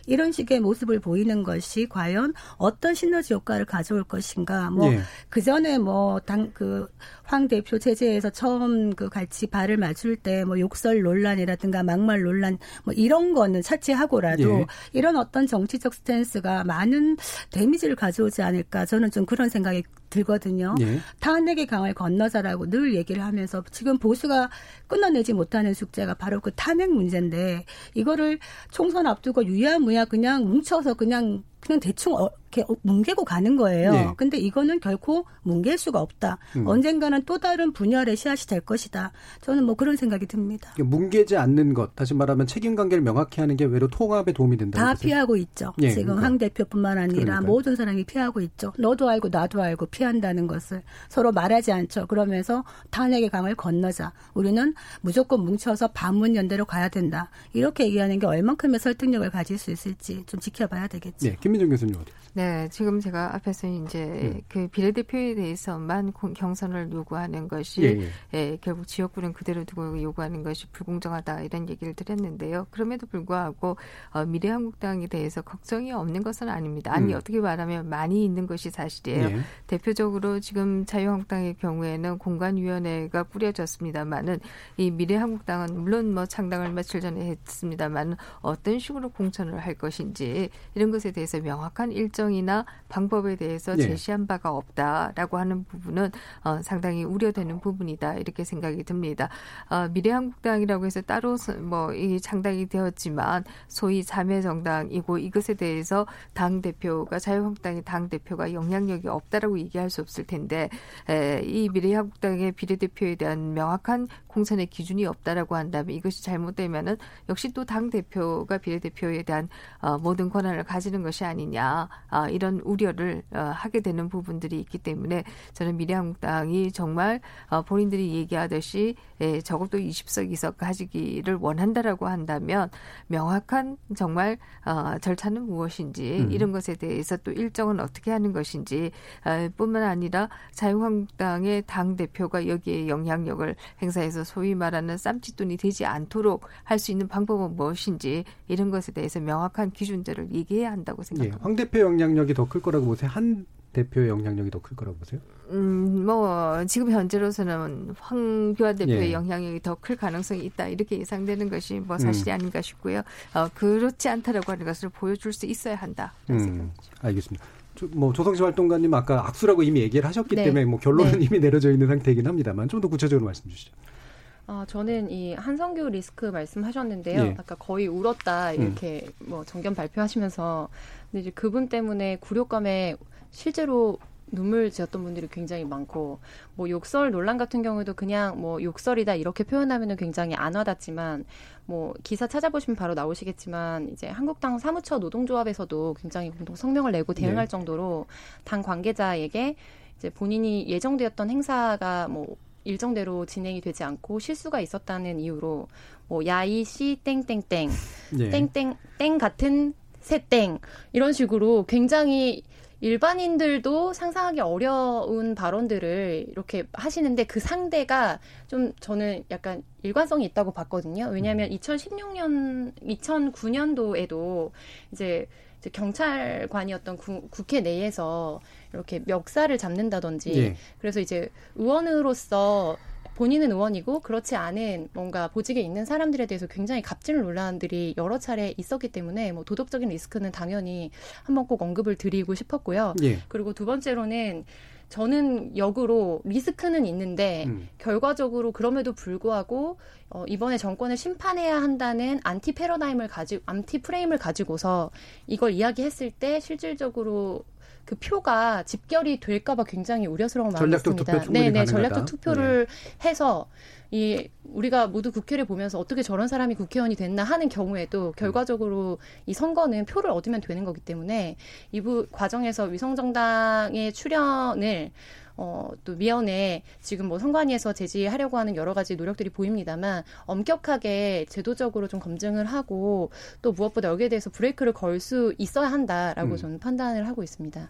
이런 식의 모습을 보이는 것이 과연 어떤 시너지 효과를 가져올 것인가. 뭐, 네. 그 전에 뭐, 당, 그, 황 대표 체제에서 처음 그 같이 발을 맞출 때 뭐 욕설 논란이라든가 막말 논란 뭐 이런 거는 차치하고라도 네. 이런 어떤 정치적 스탠스가 많은 데미지를 가져오지 않을까 저는 좀 그런 생각이 들거든요. 네. 탄핵의 강을 건너자라고 늘 얘기를 하면서 지금 보수가 끊어내지 못하는 숙제가 바로 그 탄핵 문제인데 이거를 총선 앞두고 유야무야 그냥 뭉쳐서 그냥 그냥 대충 어, 이렇게 뭉개고 가는 거예요. 네. 근데 이거는 결코 뭉갤 수가 없다. 음. 언젠가는 또 다른 분열의 씨앗이 될 것이다. 저는 뭐 그런 생각이 듭니다. 뭉개지 않는 것, 다시 말하면 책임 관계를 명확히 하는 게 외로 통합에 도움이 된다. 다 피하고 있죠. 네, 지금 그러니까. 황 대표뿐만 아니라 그러니까요. 모든 사람이 피하고 있죠. 너도 알고 나도 알고 피한다는 것을 서로 말하지 않죠. 그러면서 탄핵의 강을 건너자. 우리는 무조건 뭉쳐서 반문 연대로 가야 된다. 이렇게 얘기하는 게 얼만큼의 설득력을 가질 수 있을지 좀 지켜봐야 되겠죠. 네, 김민정 교수님 어디? 네, 지금 제가 앞에서 이제 음. 그 비례대표에 대해서만 경선을 요구하는 것이 예, 예. 예, 결국 지역구는 그대로 두고 요구하는 것이 불공정하다 이런 얘기를 드렸는데요. 그럼에도 불구하고 어, 미래한국당에 대해서 걱정이 없는 것은 아닙니다. 아니 음. 어떻게 말하면 많이 있는 것이 사실이에요. 예. 대표적으로 지금 자유한국당의 경우에는 공관위원회가 꾸려졌습니다만은 이 미래한국당은 물론 뭐 창당을 며칠 전에 했습니다만 어떤 식으로 공천을 할 것인지 이런 것에 대해서 명확한 일정 일정이나 방법에 대해서 네. 제시한 바가 없다라고 하는 부분은 어, 상당히 우려되는 부분이다 이렇게 생각이 듭니다. 어, 미래한국당이라고 해서 따로 뭐이 창당이 되었지만 소위 자매 정당이고 이것에 대해서 당 대표가 자유한국당의 당 대표가 영향력이 없다라고 얘기할 수 없을 텐데 에, 이 미래한국당의 비례대표에 대한 명확한 공천의 기준이 없다라고 한다면 이것이 잘못되면은 역시 또 당 대표가 비례대표에 대한 어, 모든 권한을 가지는 것이 아니냐 아, 이런 우려를 어, 하게 되는 부분들이 있기 때문에 저는 미래한국당이 정말 어, 본인들이 얘기하듯이 예, 적어도 20석 이석 가지기를 원한다라고 한다면 명확한 정말 어, 절차는 무엇인지 음. 이런 것에 대해서 또 일정은 어떻게 하는 것인지 어, 뿐만 아니라 자유한국당의 당 대표가 여기에 영향력을 행사해서 소위 말하는 쌈짓돈이 되지 않도록 할 수 있는 방법은 무엇인지 이런 것에 대해서 명확한 기준들을 얘기해야 한다고 생각합니다. 예, 황 대표 영향 력이 더 클 거라고 보세요? 한 대표의 영향력이 더 클 거라고 보세요? 음, 뭐 지금 현재로서는 황교안 대표의 예. 영향력이 더 클 가능성이 있다 이렇게 예상되는 것이 뭐 사실이 음. 아닌가 싶고요. 어, 그렇지 않다라고 하는 것을 보여줄 수 있어야 한다. 음, 알겠습니다. 뭐 조성시 활동가님 아까 악수라고 이미 얘기를 하셨기 네. 때문에 뭐 결론은 네. 이미 내려져 있는 상태이긴 합니다만 좀 더 구체적으로 말씀 주시죠. 아, 저는 이 한성규 리스크 말씀하셨는데요. 예. 아까 거의 울었다 이렇게 음. 뭐 정견 발표하시면서 근데 이제 그분 때문에 굴욕감에 실제로 눈물 지었던 분들이 굉장히 많고 뭐 욕설 논란 같은 경우에도 그냥 뭐 욕설이다 이렇게 표현하면은 굉장히 안 와닿지만 뭐 기사 찾아보시면 바로 나오시겠지만 이제 한국당 사무처 노동조합에서도 굉장히 공동 성명을 내고 대응할 네. 정도로 당 관계자에게 이제 본인이 예정되었던 행사가 뭐 일정대로 진행이 되지 않고 실수가 있었다는 이유로 뭐 야이 씨 땡땡땡 네. 땡땡 땡 같은 새땡 이런 식으로 굉장히 일반인들도 상상하기 어려운 발언들을 이렇게 하시는데 그 상대가 좀 저는 약간 일관성이 있다고 봤거든요. 왜냐하면 2016년, 음. 2009년도에도 이제, 이제 경찰관이었던 구, 국회 내에서 이렇게 멱살을 잡는다든지 예. 그래서 이제 의원으로서 본인은 의원이고 그렇지 않은 뭔가 보직에 있는 사람들에 대해서 굉장히 갑질 논란들이 여러 차례 있었기 때문에 뭐 도덕적인 리스크는 당연히 한번 꼭 언급을 드리고 싶었고요. 예. 그리고 두 번째로는 저는 역으로 리스크는 있는데 음. 결과적으로 그럼에도 불구하고 어, 이번에 정권을 심판해야 한다는 안티 패러다임을 가지고 안티 프레임을 가지고서 이걸 이야기했을 때 실질적으로 그 표가 집결이 될까봐 굉장히 우려스러운 마음이 있습니다. 네, 네, 전략적 투표를 네. 해서 이 우리가 모두 국회를 보면서 어떻게 저런 사람이 국회의원이 됐나 하는 경우에도 결과적으로 이 선거는 표를 얻으면 되는 거기 때문에 이 부 과정에서 위성정당의 출연을 어, 또 위원회 지금 뭐 선관위에서 제지하려고 하는 여러 가지 노력들이 보입니다만 엄격하게 제도적으로 좀 검증을 하고 또 무엇보다 여기에 대해서 브레이크를 걸 수 있어야 한다라고 음. 저는 판단을 하고 있습니다.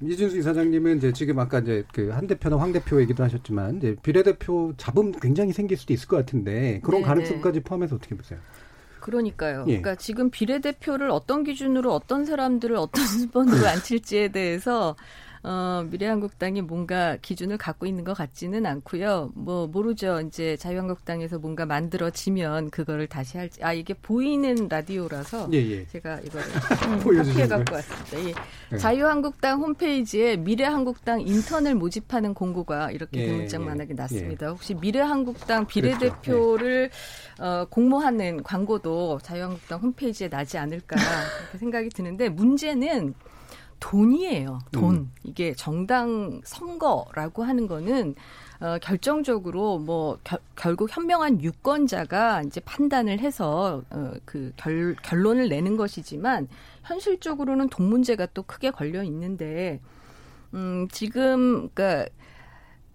이준수 이사장님은 이제 지금 아까 이제 그 한 대표나 황 대표 얘기도 하셨지만 이제 비례대표 잡음 굉장히 생길 수도 있을 것 같은데 그런 네네. 가능성까지 포함해서 어떻게 보세요? 그러니까요. 예. 그러니까 지금 비례대표를 어떤 기준으로 어떤 사람들을 어떤 수번으로 앉힐지에 대해서 어, 미래한국당이 뭔가 기준을 갖고 있는 것 같지는 않고요. 뭐 모르죠. 이제 자유한국당에서 뭔가 만들어지면 그거를 다시 할지. 아 이게 보이는 라디오라서 예, 예. 제가 이거를 카피해 갖고 왔습니다. 예. 네. 자유한국당 홈페이지에 미래한국당 인턴을 모집하는 공고가 이렇게 예, 대문짝만하게 예. 났습니다. 예. 혹시 미래한국당 그렇죠. 비례대표를 그렇죠. 어, 공모하는 광고도 자유한국당 홈페이지에 나지 않을까 생각이 드는데 문제는 돈이에요. 돈. 음. 이게 정당 선거라고 하는 거는 어, 결정적으로 뭐 겨, 결국 현명한 유권자가 이제 판단을 해서 어, 그 결, 결론을 내는 것이지만 현실적으로는 돈 문제가 또 크게 걸려 있는데 음, 지금 그러니까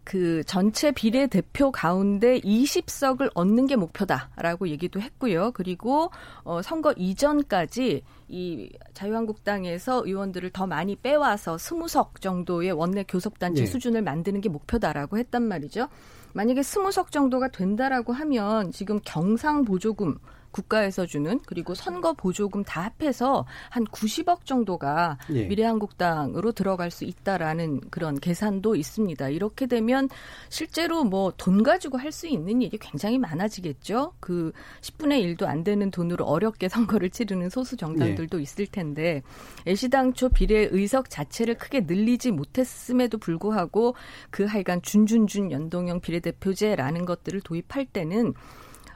그 전체 비례대표 가운데 20석을 얻는 게 목표다라고 얘기도 했고요. 그리고 어 선거 이전까지 이 자유한국당에서 의원들을 더 많이 빼와서 20석 정도의 원내 교섭단체 네. 수준을 만드는 게 목표다라고 했단 말이죠. 만약에 20석 정도가 된다라고 하면 지금 경상 보조금 국가에서 주는 그리고 선거 보조금 다 합해서 한 90억 정도가 예. 미래한국당으로 들어갈 수 있다라는 그런 계산도 있습니다. 이렇게 되면 실제로 뭐 돈 가지고 할 수 있는 일이 굉장히 많아지겠죠. 그 10분의 1도 안 되는 돈으로 어렵게 선거를 치르는 소수 정당들도 예. 있을 텐데 애시당초 비례 의석 자체를 크게 늘리지 못했음에도 불구하고 그 하여간 준준준 연동형 비례대표제라는 것들을 도입할 때는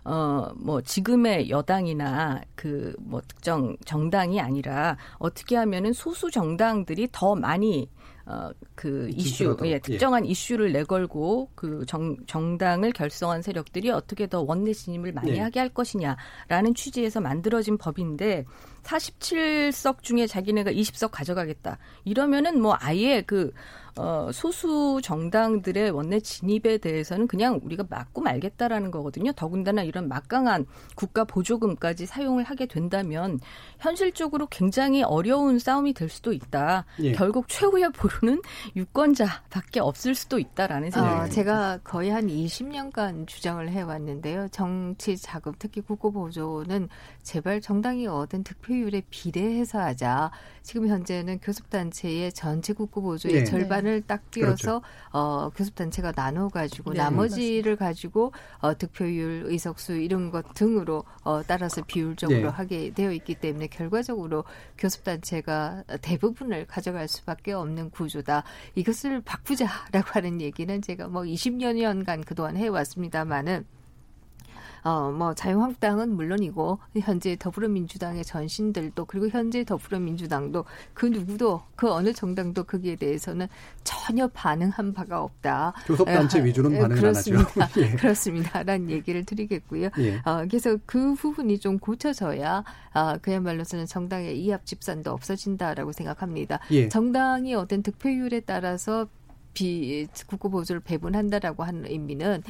어, 뭐, 지금의 여당이나 그, 뭐, 특정 정당이 아니라 어떻게 하면은 소수 정당들이 더 많이 어, 그 이슈, 예, 예, 특정한 예. 이슈를 내걸고 그 정, 정당을 결성한 세력들이 어떻게 더 원내 진입을 많이 네. 하게 할 것이냐라는 취지에서 만들어진 법인데 47석 중에 자기네가 20석 가져가겠다. 이러면은 뭐 아예 그 어, 소수 정당들의 원내 진입에 대해서는 그냥 우리가 막고 말겠다라는 거거든요. 더군다나 이런 막강한 국가 보조금까지 사용을 하게 된다면 현실적으로 굉장히 어려운 싸움이 될 수도 있다. 예. 결국 최후의 보루는 유권자밖에 없을 수도 있다라는 생각이 어, 제가 거의 한 20년간 주장을 해왔는데요. 정치 자금, 특히 국고 보조는 제발 정당이 얻은 득표 율에 비례해서 하자. 지금 현재는 교섭단체의 전체 국고 보조의 네. 절반을 딱 띄어서 그렇죠. 어, 교섭단체가 나눠 가지고 네. 나머지를. 가지고 어, 득표율, 의석수 이런 것 등으로 어, 따라서 비율적으로 네. 하게 되어 있기 때문에 결과적으로 교섭단체가 대부분을 가져갈 수밖에 없는 구조다. 이것을 바꾸자라고 하는 얘기는 제가 뭐 20여 년간 그동안 해왔습니다만은 어, 뭐 자유한국당은 물론이고 현재 더불어민주당의 전신들도 그리고 현재 더불어민주당도 그 누구도 그 어느 정당도 거기에 대해서는 전혀 반응한 바가 없다. 교섭단체 어, 위주로는 반응 그렇습니다. 안 하죠. 예. 그렇습니다라는 얘기를 드리겠고요. 예. 어, 그래서 그 부분이 좀 고쳐져야 어, 그야말로서는 정당의 이합 집산도 없어진다라고 생각합니다. 예. 정당이 어떤 득표율에 따라서 비 국고 보조를 배분한다라고 하는 의미는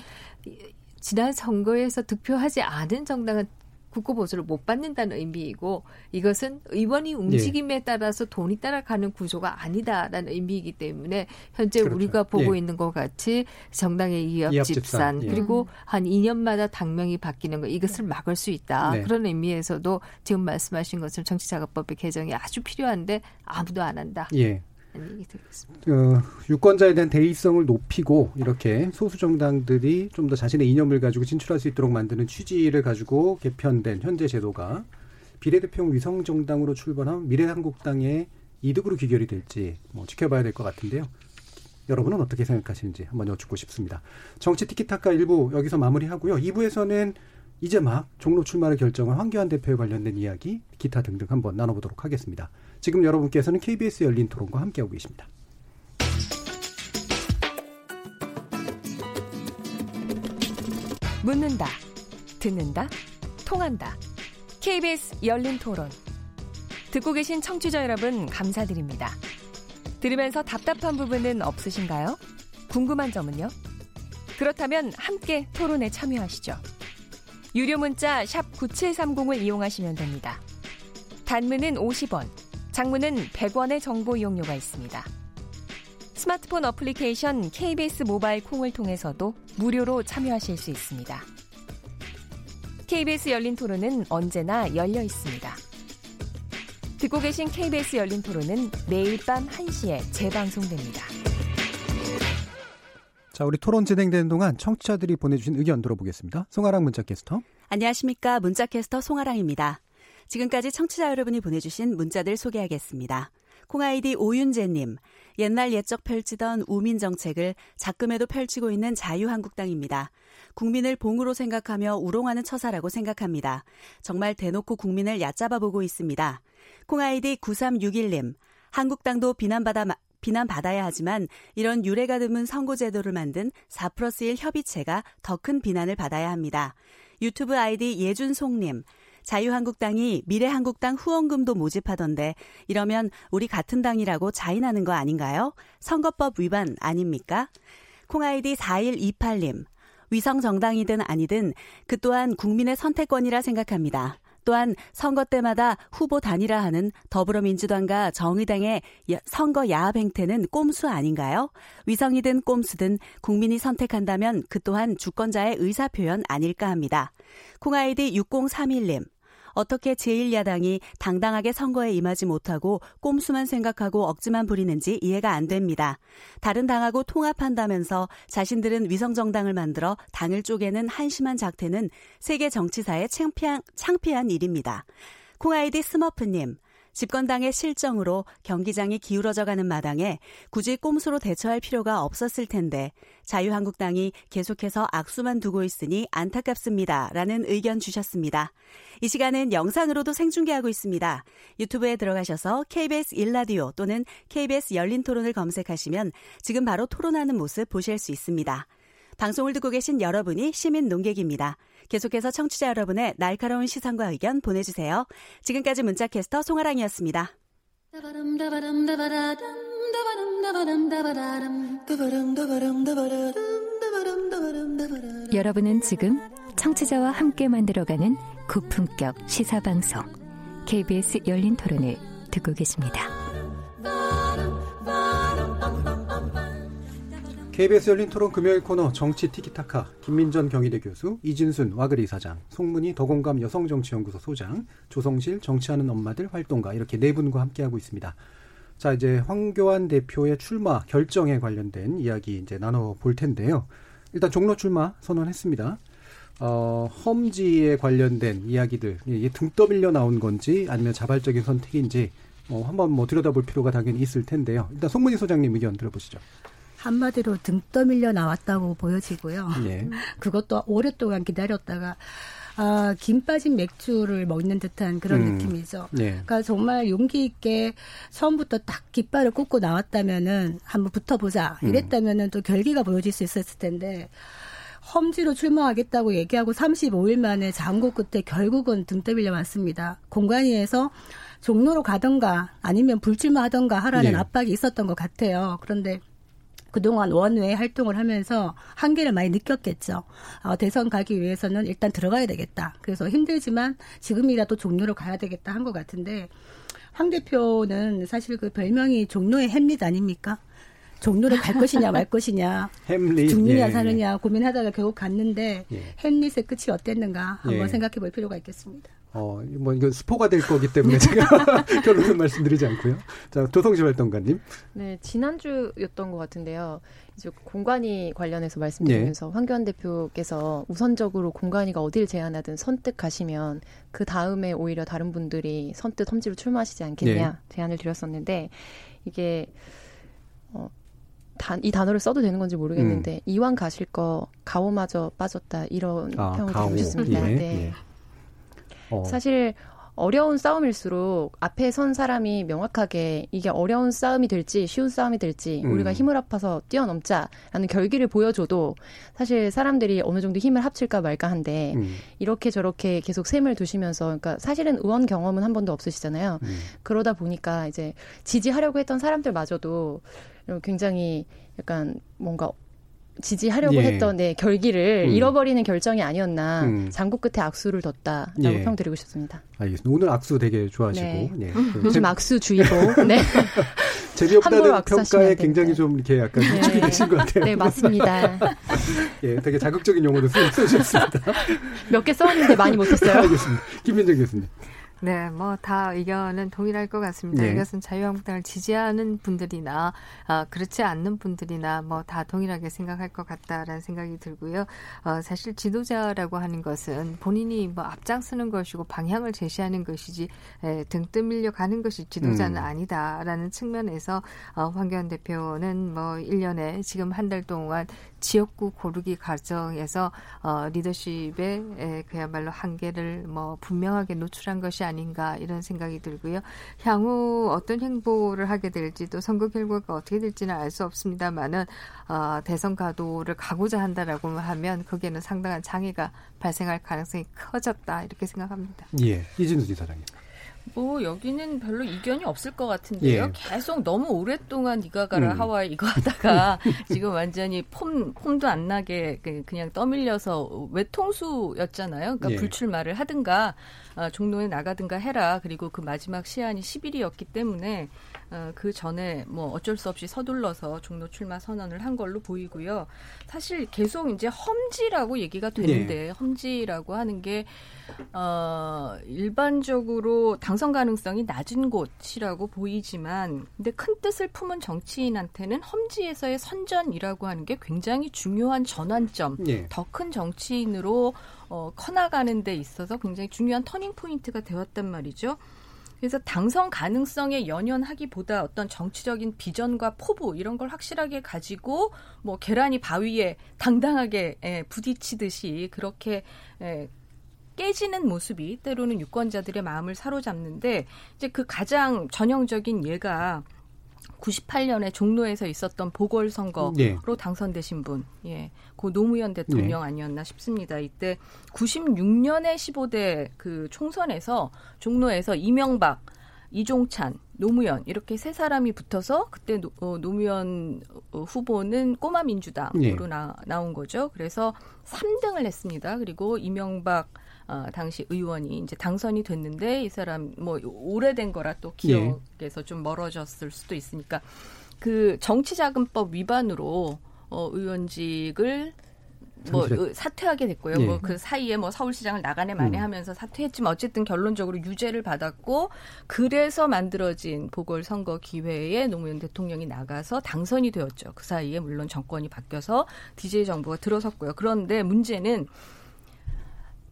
지난 선거에서 득표하지 않은 정당은 국고 보조를 못 받는다는 의미이고 이것은 의원이 움직임에 예. 따라서 돈이 따라가는 구조가 아니다라는 의미이기 때문에 현재 그렇죠. 우리가 보고 예. 있는 것 같이 정당의 이합, 이합 집산, 예. 그리고 한 2년마다 당명이 바뀌는 것 이것을 막을 수 있다 네. 그런 의미에서도 지금 말씀하신 것처럼 정치자금법의 개정이 아주 필요한데 아무도 안 한다. 예. 얘기 드리겠습니다. 어, 유권자에 대한 대의성을 높이고 이렇게 소수 정당들이 좀 더 자신의 이념을 가지고 진출할 수 있도록 만드는 취지를 가지고 개편된 현재 제도가 비례대표용 위성 정당으로 출범한 미래한국당의 이득으로 귀결이 될지 뭐 지켜봐야 될 것 같은데요. 여러분은 어떻게 생각하시는지 한번 여쭙고 싶습니다. 정치 티키타카 1부 여기서 마무리하고요. 2부에서는 이제 막 종로 출마를 결정한 황교안 대표에 관련된 이야기 기타 등등 한번 나눠보도록 하겠습니다. 지금 여러분께서는 KBS 열린 토론과 함께하고 계십니다. 묻는다, 듣는다, 통한다. KBS 열린 토론. 듣고 계신 청취자 여러분, 감사드립니다. 들으면서 답답한 부분은 없으신가요? 궁금한 점은요? 그렇다면 함께 토론에 참여하시죠. 유료 문자 9730을 이용하시면 됩니다. 단문은 50원, 장문은 100원의 정보 이용료가 있습니다. 스마트폰 어플리케이션 KBS 모바일 콩을 통해서도 무료로 참여하실 수 있습니다. KBS 열린 토론은 언제나 열려 있습니다. 듣고 계신 KBS 열린 토론은 매일 밤 1시에 재방송됩니다. 자, 우리 토론 진행되는 동안 청취자들이 보내주신 의견 들어보겠습니다. 송아랑 문자캐스터. 안녕하십니까. 문자캐스터 송아랑입니다. 지금까지 청취자 여러분이 보내주신 문자들 소개하겠습니다. 콩아이디 오윤재님, 옛날 옛적 펼치던 우민 정책을 작금에도 펼치고 있는 자유한국당입니다. 국민을 봉으로 생각하며 우롱하는 처사라고 생각합니다. 정말 대놓고 국민을 얕잡아 보고 있습니다. 콩아이디 9361님, 한국당도 비난받아 비난받아야 하지만 이런 유례가 드문 선거제도를 만든 4 플러스 1 협의체가 더 큰 비난을 받아야 합니다. 유튜브 아이디 예준송님, 자유한국당이 미래한국당 후원금도 모집하던데 이러면 우리 같은 당이라고 자인하는 거 아닌가요? 선거법 위반 아닙니까? 콩아이디 4128님, 위성 정당이든 아니든 그 또한 국민의 선택권이라 생각합니다. 또한 선거 때마다 후보 단일화하는 더불어민주당과 정의당의 선거 야합 행태는 꼼수 아닌가요? 위성이든 꼼수든 국민이 선택한다면 그 또한 주권자의 의사표현 아닐까 합니다. 콩아이디 6031님. 어떻게 제1야당이 당당하게 선거에 임하지 못하고 꼼수만 생각하고 억지만 부리는지 이해가 안 됩니다. 다른 당하고 통합한다면서 자신들은 위성정당을 만들어 당을 쪼개는 한심한 작태는 세계 정치사에 창피한, 창피한 일입니다. 콩아이디 스머프님, 집권당의 실정으로 경기장이 기울어져 가는 마당에 굳이 꼼수로 대처할 필요가 없었을 텐데 자유한국당이 계속해서 악수만 두고 있으니 안타깝습니다. 라는 의견 주셨습니다. 이 시간은 영상으로도 생중계하고 있습니다. 유튜브에 들어가셔서 KBS 일라디오 또는 KBS 열린 토론을 검색하시면 지금 바로 토론하는 모습 보실 수 있습니다. 방송을 듣고 계신 여러분이 시민 농객입니다. 계속해서 청취자 여러분의 날카로운 시선과 의견 보내주세요. 지금까지 문자캐스터 송아랑이었습니다. 여러분은 지금 청취자와 함께 만들어가는 고품격 시사방송 KBS 열린 토론을 듣고 계십니다. KBS 열린 토론 금요일 코너 정치 티키타카 김민전 경희대 교수 이진순 와그리 사장 송문희 더공감 여성정치연구소 소장 조성실 정치하는 엄마들 활동가 이렇게 네 분과 함께하고 있습니다. 자 이제 황교안 대표의 출마 결정에 관련된 이야기 이제 나눠 볼 텐데요. 일단 종로 출마 선언했습니다. 어, 험지에 관련된 이야기들 이게 등 떠밀려 나온 건지 아니면 자발적인 선택인지 어, 한번 뭐 들여다볼 필요가 당연히 있을 텐데요. 일단 송문희 소장님 의견 들어보시죠. 한마디로 등 떠밀려 나왔다고 보여지고요. 네. 그것도 오랫동안 기다렸다가 아, 김 빠진 맥주를 먹는 듯한 그런 음, 느낌이죠. 네. 그러니까 정말 용기 있게 처음부터 딱 깃발을 꽂고 나왔다면은 한번 붙어보자. 음. 이랬다면은 또 결기가 보여질 수 있었을 텐데 험지로 출마하겠다고 얘기하고 35일 만에 장고 끝에 결국은 등 떠밀려 왔습니다. 공관위에서 종로로 가던가 아니면 불출마하던가 하라는 네. 압박이 있었던 것 같아요. 그런데 그동안 원외 활동을 하면서 한계를 많이 느꼈겠죠. 어, 대선 가기 위해서는 일단 들어가야 되겠다. 그래서 힘들지만 지금이라도 종로로 가야 되겠다 한 것 같은데 황 대표는 사실 그 별명이 종로의 햄릿 아닙니까? 종로를 갈 것이냐 말 것이냐 햄릿 죽느냐 예, 사느냐 예. 고민하다가 결국 갔는데 예. 햄릿의 끝이 어땠는가 한번 예. 생각해 볼 필요가 있겠습니다. 어, 뭐, 이거 스포가 될 거기 때문에 제가 결론은 말씀드리지 않고요. 자, 조성지 활동가님. 네, 지난주였던 것 같은데요. 이제 공간이 관련해서 말씀드리면서 네. 황교안 대표께서 우선적으로 공간이가 어딜 제안하든 선뜻 가시면 그 다음에 오히려 다른 분들이 선뜻 험지로 출마하시지 않겠냐 네. 제안을 드렸었는데 이게 어, 단, 이 단어를 써도 되는 건지 모르겠는데 음. 이왕 가실 거 가오마저 빠졌다 이런 아, 평을 들으셨습니다. 예, 네. 예. 어. 사실 어려운 싸움일수록 앞에 선 사람이 명확하게 이게 어려운 싸움이 될지 쉬운 싸움이 될지 음. 우리가 힘을 합해서 뛰어넘자라는 결기를 보여줘도 사실 사람들이 어느 정도 힘을 합칠까 말까 한데 음. 이렇게 저렇게 계속 셈을 두시면서 그러니까 사실은 의원 경험은 한 번도 없으시잖아요. 음. 그러다 보니까 이제 지지하려고 했던 사람들마저도 굉장히 약간 뭔가 지지하려고 예. 했던 네, 결기를 음. 잃어버리는 결정이 아니었나 음. 장구 끝에 악수를 뒀다라고 예. 평드리고 싶습니다. 알겠습니다. 오늘 악수 되게 좋아하시고 네. 네. 요즘 악수주의보. 네. 재미없다는 평가에 굉장히 좀 이렇게 약간 위축이 네. 되신 것 같아요. 네, 맞습니다. 예, 되게 자극적인 용어도 쓰셨습니다. 몇 개 써왔는데 많이 못했어요. 알겠습니다. 김민정 교수님. 네, 뭐 다 의견은 동일할 것 같습니다. 네. 이것은 자유한국당을 지지하는 분들이나 어, 그렇지 않는 분들이나 뭐 다 동일하게 생각할 것 같다라는 생각이 들고요. 어, 사실 지도자라고 하는 것은 본인이 뭐 앞장서는 것이고 방향을 제시하는 것이지 에, 등 떠밀려 가는 것이 지도자는 음. 아니다라는 측면에서 어, 황교안 대표는 뭐 1년에 지금 한 달 동안 지역구 고르기 과정에서 어, 리더십의 에, 그야말로 한계를 뭐 분명하게 노출한 것이 아닌가 이런 생각이 들고요. 향후 어떤 행보를 하게 될지 또 선거 결과가 어떻게 될지는 알 수 없습니다만은 어, 대선 가도를 가고자 한다라고 하면 거기에는 상당한 장애가 발생할 가능성이 커졌다 이렇게 생각합니다. 예, 이진우 지사장님. 뭐 여기는 별로 이견이 없을 것 같은데요. 예. 계속 너무 오랫동안 이가 가라 음. 하와이 이거 하다가 지금 완전히 폼 폼도 안 나게 그 그냥 떠밀려서 외통수였잖아요. 그러니까 예. 불출마를 하든가 어, 종로에 나가든가 해라. 그리고 그 마지막 시한이 10일이었기 때문에 어, 그 전에 뭐 어쩔 수 없이 서둘러서 종로 출마 선언을 한 걸로 보이고요. 사실 계속 이제 험지라고 얘기가 되는데 예. 험지라고 하는 게 어, 일반적으로 당선 가능성이 낮은 곳이라고 보이지만, 근데 큰 뜻을 품은 정치인한테는 험지에서의 선전이라고 하는 게 굉장히 중요한 전환점, 예. 더큰 정치인으로 어, 커나가는 데 있어서 굉장히 중요한 터닝 포인트가 되었단 말이죠. 그래서 당선 가능성에 연연하기보다 어떤 정치적인 비전과 포부 이런 걸 확실하게 가지고 뭐 계란이 바위에 당당하게 예, 부딪히듯이 그렇게 예, 깨지는 모습이 때로는 유권자들의 마음을 사로잡는데 이제 그 가장 전형적인 예가 98년에 종로에서 있었던 보궐선거로 네. 당선되신 분, 예, 고 노무현 대통령 네. 아니었나 싶습니다. 이때 96년에 15대 그 총선에서 종로에서 이명박, 이종찬, 노무현 이렇게 세 사람이 붙어서 그때 노, 어, 노무현 후보는 꼬마 민주당으로 네. 나, 나온 거죠. 그래서 3등을 했습니다. 그리고 이명박 어, 당시 의원이 이제 당선이 됐는데 이 사람 뭐 오래된 거라 또 기억에서 예. 좀 멀어졌을 수도 있으니까 그 정치자금법 위반으로 어, 의원직을 뭐 사퇴하게 됐고요. 예. 뭐그 사이에 뭐 서울시장을 나가네 마네 음. 하면서 사퇴했지만 어쨌든 결론적으로 유죄를 받았고 그래서 만들어진 보궐선거 기회에 노무현 대통령이 나가서 당선이 되었죠. 그 사이에 물론 정권이 바뀌어서 DJ 정부가 들어섰고요. 그런데 문제는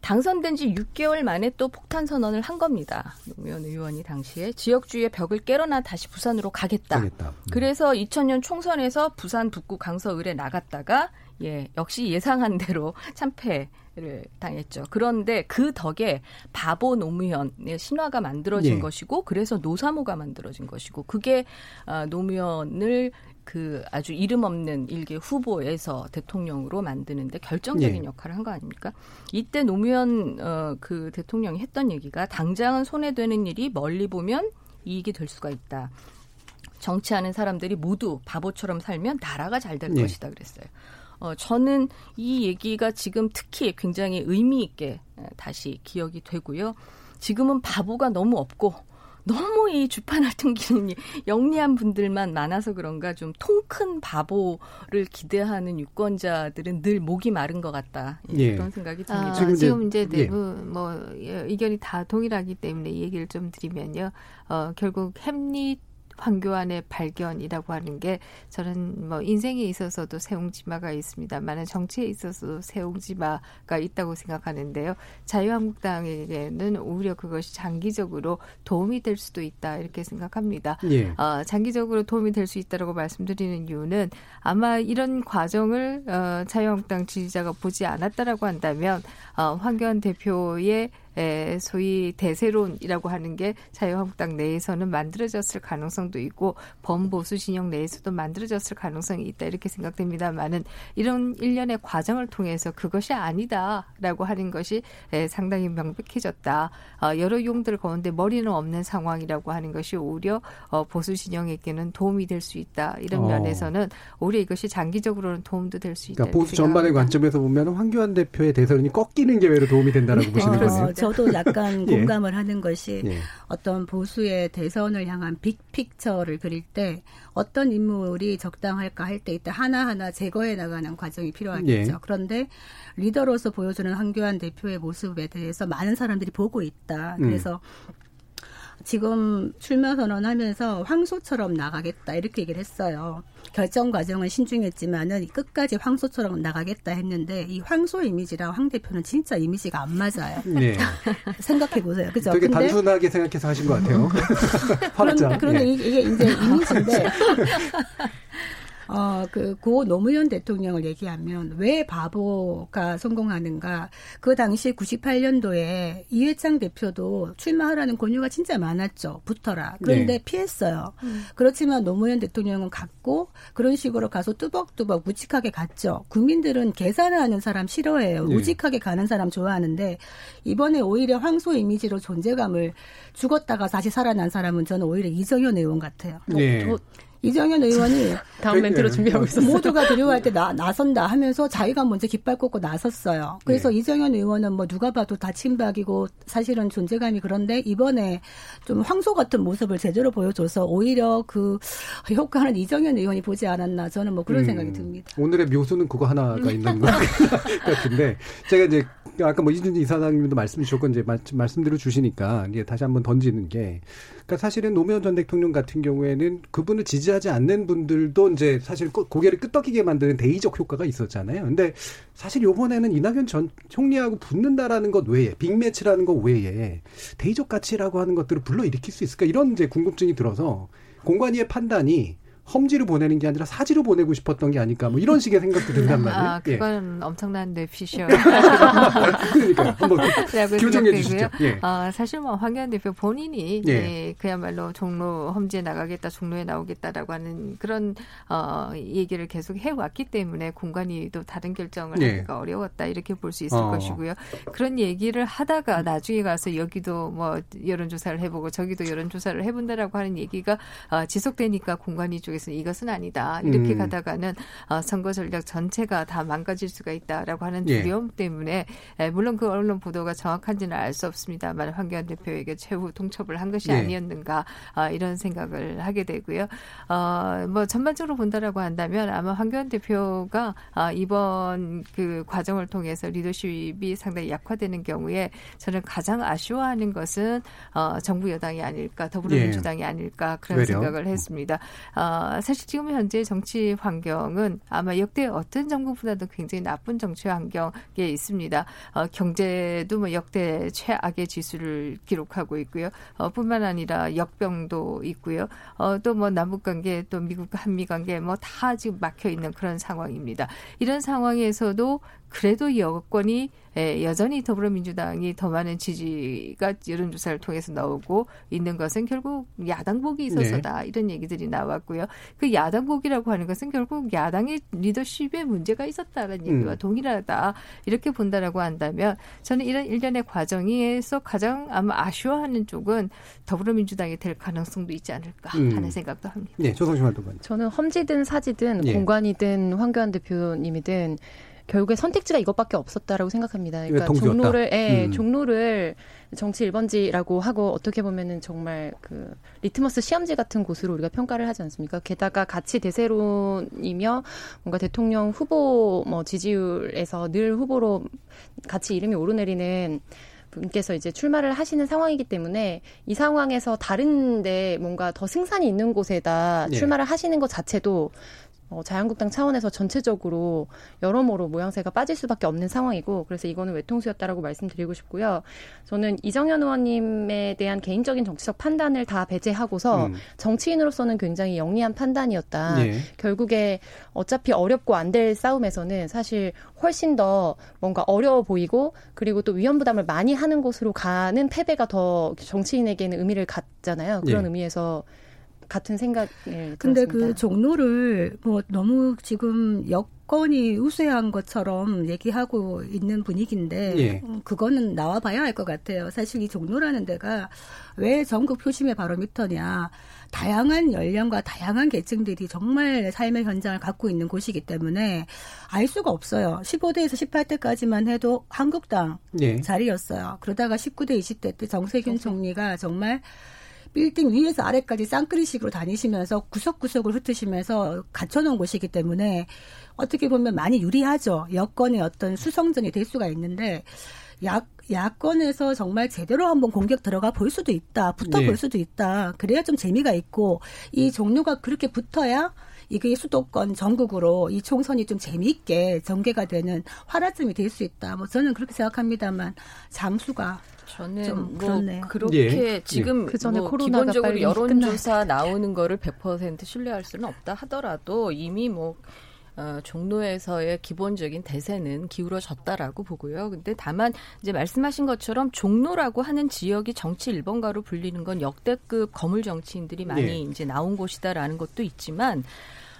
당선된 지 6개월 만에 또 폭탄 선언을 한 겁니다. 노무현 의원이 당시에 지역주의의 벽을 깨러나 다시 부산으로 가겠다. 가겠다. 음. 그래서 2000년 총선에서 부산 북구 강서을에 나갔다가 예, 역시 예상한 대로 참패를 당했죠. 그런데 그 덕에 바보 노무현의 신화가 만들어진 예. 것이고 그래서 노사모가 만들어진 것이고 그게 아, 노무현을 그 아주 이름 없는 일개 후보에서 대통령으로 만드는데 결정적인 예. 역할을 한 거 아닙니까? 이때 노무현 어, 그 대통령이 했던 얘기가 당장은 손해 되는 일이 멀리 보면 이익이 될 수가 있다. 정치하는 사람들이 모두 바보처럼 살면 나라가 잘될 예. 것이다 그랬어요. 어, 저는 이 얘기가 지금 특히 굉장히 의미 있게 다시 기억이 되고요. 지금은 바보가 너무 없고 너무 이 주판 활동기능이 영리한 분들만 많아서 그런가 좀 통 큰 바보를 기대하는 유권자들은 늘 목이 마른 것 같다. 예. 그런 생각이 듭니다. 아, 지금, 지금 이제 대부분 예. 뭐 의견이 다 동일하기 때문에 이 얘기를 좀 드리면요. 어, 결국 햄릿 황교안의 발견이라고 하는 게 저는 뭐 인생에 있어서도 세옹지마가 있습니다만 정치에 있어서도 세옹지마가 있다고 생각하는데요. 자유한국당에게는 오히려 그것이 장기적으로 도움이 될 수도 있다 이렇게 생각합니다. 예. 어, 장기적으로 도움이 될 수 있다라고 말씀드리는 이유는 아마 이런 과정을 어, 자유한국당 지지자가 보지 않았다라고 한다면 어, 황교안 대표의 에, 소위 대세론이라고 하는 게 자유한국당 내에서는 만들어졌을 가능성도 있고 범보수 진영 내에서도 만들어졌을 가능성이 있다 이렇게 생각됩니다만은 이런 일련의 과정을 통해서 그것이 아니다라고 하는 것이 에, 상당히 명백해졌다. 어, 여러 용들 가운데 머리는 없는 상황이라고 하는 것이 오히려 어, 보수 진영에게는 도움이 될 수 있다 이런 어. 면에서는 오히려 이것이 장기적으로는 도움도 될 수 있다. 그러니까 보수 전반의 관점에서 보면 황교안 대표의 대선이 꺾 이는 게 외로 도움이 된다라고 보시는 어, 거네요. 저도 약간 예. 공감을 하는 것이 예. 어떤 보수의 대선을 향한 빅픽처를 그릴 때 어떤 인물이 적당할까 할 때 이때 하나하나 제거해 나가는 과정이 필요하겠죠. 예. 그런데 리더로서 보여주는 황교안 대표의 모습에 대해서 많은 사람들이 보고 있다. 그래서 음. 지금 출마 선언하면서 황소처럼 나가겠다 이렇게 얘기를 했어요. 결정 과정은 신중했지만은 끝까지 황소처럼 나가겠다 했는데 이 황소 이미지랑 황 대표는 진짜 이미지가 안 맞아요. 네. 생각해 보세요. 그죠? 되게 근데, 단순하게 생각해서 하신 것 같아요. 그런데, 그런데 네. 이게 이제 이미지인데 어, 그, 고 노무현 대통령을 얘기하면 왜 바보가 성공하는가. 그 당시 98년도에 이회창 대표도 출마하라는 권유가 진짜 많았죠. 붙어라. 그런데 네. 피했어요. 음. 그렇지만 노무현 대통령은 갔고 그런 식으로 가서 뚜벅뚜벅 우직하게 갔죠. 국민들은 계산하는 사람 싫어해요. 네. 우직하게 가는 사람 좋아하는데 이번에 오히려 황소 이미지로 존재감을 죽었다가 다시 살아난 사람은 저는 오히려 이정현 의원 같아요. 네. 뭐, 이정현 의원이 다음 멘트로 준비하고 있었어요. 모두가 들어갈 때 나, 나선다 하면서 자기가 먼저 깃발 꽂고 나섰어요. 그래서 네. 이정현 의원은 뭐 누가 봐도 다 친박이고 사실은 존재감이 그런데 이번에 좀 황소 같은 모습을 제대로 보여줘서 오히려 그 효과는 이정현 의원이 보지 않았나 저는 뭐 그런 음, 생각이 듭니다. 오늘의 묘수는 그거 하나가 있는 것 같은데 제가 이제 아까 뭐 이준지 이사장님도 말씀 주셨고 이제 말씀대로 주시니까 이게 다시 한번 던지는 게 그러니까 사실은 노무현 전 대통령 같은 경우에는 그분을 지지하지 않는 분들도 이제 사실 고개를 끄덕이게 만드는 대의적 효과가 있었잖아요. 근데 사실 요번에는 이낙연 전 총리하고 붙는다라는 것 외에 빅매치라는 것 외에 대의적 가치라고 하는 것들을 불러일으킬 수 있을까 이런 이제 궁금증이 들어서 공관위의 판단이 험지로 보내는 게 아니라 사지로 보내고 싶었던 게 아닐까 뭐 이런 식의 생각도 든단 말이에요. 아, 그건 예. 엄청난 뇌피셜. 그러니까 한번 교정해 주시죠. 예. 아, 사실 뭐 황교안 대표 본인이 예. 예, 그야말로 종로 험지에 나가겠다, 종로에 나오겠다라고 하는 그런 어, 얘기를 계속 해왔기 때문에 공간이 또 다른 결정을 예. 하기가 어려웠다 이렇게 볼 수 있을 어. 것이고요. 그런 얘기를 하다가 나중에 가서 여기도 뭐 여론조사를 해보고 저기도 여론조사를 해본다라고 하는 얘기가 어, 지속되니까 공간이 쪽에 쪽에서는 이것은 아니다. 이렇게 음. 가다가는 어, 선거 전략 전체가 다 망가질 수가 있다라고 하는 예. 두려움 예. 때문에 에, 물론 그 언론 보도가 정확한지는 알 수 없습니다만 황교안 대표에게 최후 통첩을 한 것이 예. 아니었는가 어, 이런 생각을 하게 되고요. 어, 뭐 전반적으로 본다라고 한다면 아마 황교안 대표가 어, 이번 그 과정을 통해서 리더십이 상당히 약화되는 경우에 저는 가장 아쉬워하는 것은 어, 정부 여당이 아닐까 더불어민주당이 예. 아닐까 그런 왜요? 생각을 했습니다. 어, 사실 지금 현재 정치 환경은 아마 역대 어떤 정부보다도 굉장히 나쁜 정치 환경에 있습니다. 어, 경제도 뭐 역대 최악의 지수를 기록하고 있고요. 어, 뿐만 아니라 역병도 있고요. 어, 또 뭐 남북 관계 또 미국 한미 관계 뭐 다 지금 막혀 있는 그런 상황입니다. 이런 상황에서도 그래도 여권이 예, 여전히 더불어민주당이 더 많은 지지가 여론조사를 통해서 나오고 있는 것은 결국 야당복이 있어서다 네. 이런 얘기들이 나왔고요. 그 야당복이라고 하는 것은 결국 야당의 리더십에 문제가 있었다는 얘기와 음. 동일하다 이렇게 본다라고 한다면 저는 이런 일련의 과정에서 가장 아마 아쉬워하는 쪽은 더불어민주당이 될 가능성도 있지 않을까 음. 하는 생각도 합니다. 네, 조성심 활동관. 저는 험지든 사지든 예. 공관이든 황교안 대표님이든 결국에 선택지가 이것밖에 없었다라고 생각합니다. 그러니까 종로를 예, 음. 종로를 정치 1번지라고 하고 어떻게 보면은 정말 그 리트머스 시험지 같은 곳으로 우리가 평가를 하지 않습니까? 게다가 같이 대세론이며 뭔가 대통령 후보 뭐 지지율에서 늘 후보로 같이 이름이 오르내리는 분께서 이제 출마를 하시는 상황이기 때문에 이 상황에서 다른데 뭔가 더 승산이 있는 곳에다 예. 출마를 하시는 것 자체도 어, 자유한국당 차원에서 전체적으로 여러모로 모양새가 빠질 수밖에 없는 상황이고 그래서 이거는 외통수였다라고 말씀드리고 싶고요. 저는 이정현 의원님에 대한 개인적인 정치적 판단을 다 배제하고서 음. 정치인으로서는 굉장히 영리한 판단이었다. 네. 결국에 어차피 어렵고 안 될 싸움에서는 사실 훨씬 더 뭔가 어려워 보이고 그리고 또 위험 부담을 많이 하는 곳으로 가는 패배가 더 정치인에게는 의미를 갖잖아요. 그런 네. 의미에서 같은 생각을 근데 그 종로를 뭐 너무 지금 여건이 우세한 것처럼 얘기하고 있는 분위기인데 예. 음, 그거는 나와봐야 할 것 같아요. 사실 이 종로라는 데가 왜 전국 표심의 바로미터냐 다양한 연령과 다양한 계층들이 정말 삶의 현장을 갖고 있는 곳이기 때문에 알 수가 없어요. 15대에서 18대까지만 해도 한국당 예. 자리였어요. 그러다가 19대, 20대 때 정세균 총리가 정말 빌딩 위에서 아래까지 쌍끌이식으로 다니시면서 구석구석을 흩으시면서 갖춰놓은 곳이기 때문에 어떻게 보면 많이 유리하죠. 여건의 어떤 수성전이 될 수가 있는데 야, 야권에서 정말 제대로 한번 공격 들어가 볼 수도 있다. 붙어 볼 네. 수도 있다. 그래야 좀 재미가 있고 이 종류가 그렇게 붙어야 이게 수도권 전국으로 이 총선이 좀 재미있게 전개가 되는 화라점이 될 수 있다. 뭐 저는 그렇게 생각합니다만 잠수가 저는 뭐 그렇게 예. 지금 예. 그 전에 뭐 기본적으로 여론조사 나오는 거를 100% 신뢰할 수는 없다 하더라도 이미 뭐 어, 종로에서의 기본적인 대세는 기울어졌다라고 보고요. 근데 다만 이제 말씀하신 것처럼 종로라고 하는 지역이 정치 일번가로 불리는 건 역대급 거물 정치인들이 많이 네. 이제 나온 곳이다라는 것도 있지만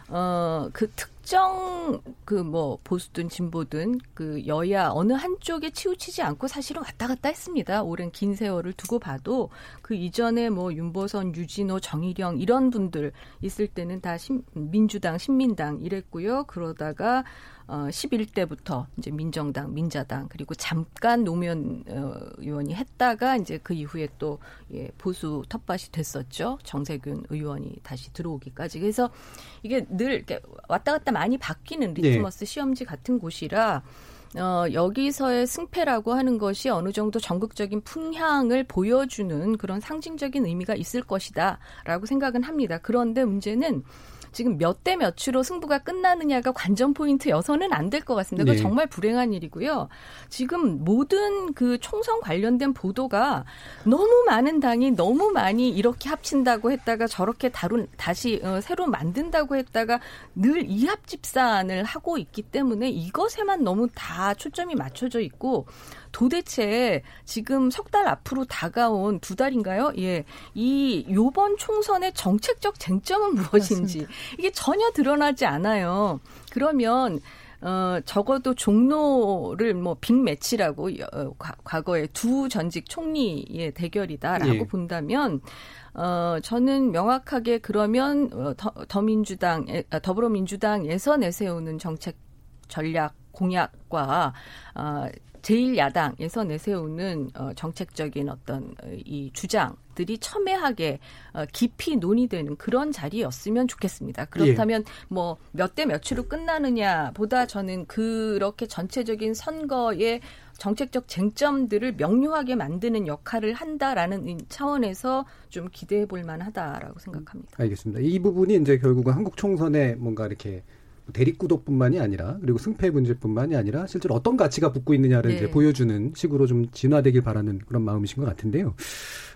어, 그 특정 그 뭐 보수든 진보든 그 여야 어느 한쪽에 치우치지 않고 사실은 왔다 갔다 했습니다. 오랜 긴 세월을 두고 봐도 그 이전에 뭐 윤보선, 유진호, 정일영 이런 분들 있을 때는 다 신, 민주당, 신민당 이랬고요. 그러다가 어 11대부터 이제 민정당, 민자당 그리고 잠깐 노무현 어, 의원이 했다가 이제 그 이후에 또 예, 보수 텃밭이 됐었죠. 정세균 의원이 다시 들어오기까지. 그래서 이게 늘 이렇게 왔다 갔다 많이 바뀌는 네. 리트머스 네. 시험지 같은 곳이라 어, 여기서의 승패라고 하는 것이 어느 정도 전국적인 풍향을 보여주는 그런 상징적인 의미가 있을 것이다라고 생각은 합니다. 그런데 문제는 지금 몇 대 몇으로 승부가 끝나느냐가 관전 포인트여서는 안 될 것 같습니다. 그거 네. 정말 불행한 일이고요. 지금 모든 그 총선 관련된 보도가 너무 많은 당이 너무 많이 이렇게 합친다고 했다가 저렇게 다룬 다시 어, 새로 만든다고 했다가 늘 이합 집산을 하고 있기 때문에 이것에만 너무 다 초점이 맞춰져 있고 도대체 지금 석 달 앞으로 다가온 두 달인가요? 예. 이 요번 총선의 정책적 쟁점은 무엇인지 맞습니다. 이게 전혀 드러나지 않아요. 그러면 어, 적어도 종로를 뭐 빅매치라고 어, 과거에 두 전직 총리의 대결이다라고 예. 본다면 어, 저는 명확하게 그러면 어, 더, 더민주당, 아, 더불어민주당에서 내세우는 정책 전략 공약과 어, 제1야당에서 내세우는 어, 정책적인 어떤 어, 이 주장들이 첨예하게 어, 깊이 논의되는 그런 자리였으면 좋겠습니다. 그렇다면 예. 뭐몇 대 몇으로 끝나느냐 보다 저는 그렇게 전체적인 선거의 정책적 쟁점들을 명료하게 만드는 역할을 한다라는 차원에서 좀 기대해 볼 만하다라고 생각합니다. 알겠습니다. 이 부분이 이제 결국은 한국 총선에 뭔가 이렇게 대립구도뿐만이 아니라 그리고 승패 문제뿐만이 아니라 실제로 어떤 가치가 붙고 있느냐를 네. 이제 보여주는 식으로 좀 진화되길 바라는 그런 마음이신 것 같은데요.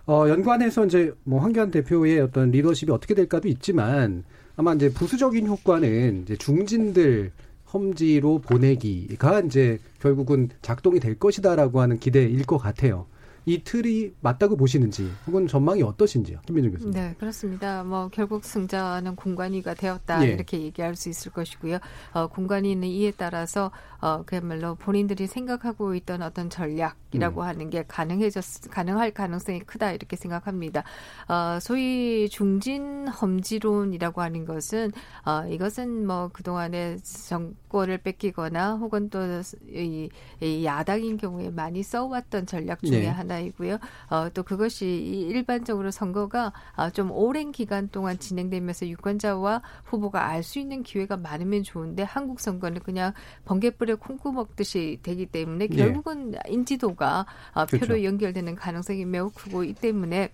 어, 연관해서 이제 뭐 황교안 대표의 어떤 리더십이 어떻게 될까도 있지만 아마 이제 부수적인 효과는 이제 중진들 험지로 보내기가 이제 결국은 작동이 될 것이다라고 하는 기대일 것 같아요. 이 틀이 맞다고 보시는지 혹은 전망이 어떠신지요, 김민중 교수님? 네, 그렇습니다. 뭐 결국 승자는 공관위가 되었다 예. 이렇게 얘기할 수 있을 것이고요. 어, 공관위는 이에 따라서 어, 그야말로 본인들이 생각하고 있던 어떤 전략이라고 음. 하는 게 가능해졌 가능할 가능성이 크다 이렇게 생각합니다. 어, 소위 중진 험지론이라고 하는 것은 어, 이것은 뭐 그동안에 정권을 뺏기거나 혹은 또이 이 야당인 경우에 많이 써왔던 전략 중에 네. 하나 이고요. 어, 또 그것이 일반적으로 선거가 어, 좀 오랜 기간 동안 진행되면서 유권자와 후보가 알 수 있는 기회가 많으면 좋은데 한국 선거는 그냥 번개불 콩불에 콩고 먹듯이 되기 때문에 네. 결국은 네. 인지도가 어, 표로 그렇죠. 연결되는 가능성이 매우 크고 이 때문에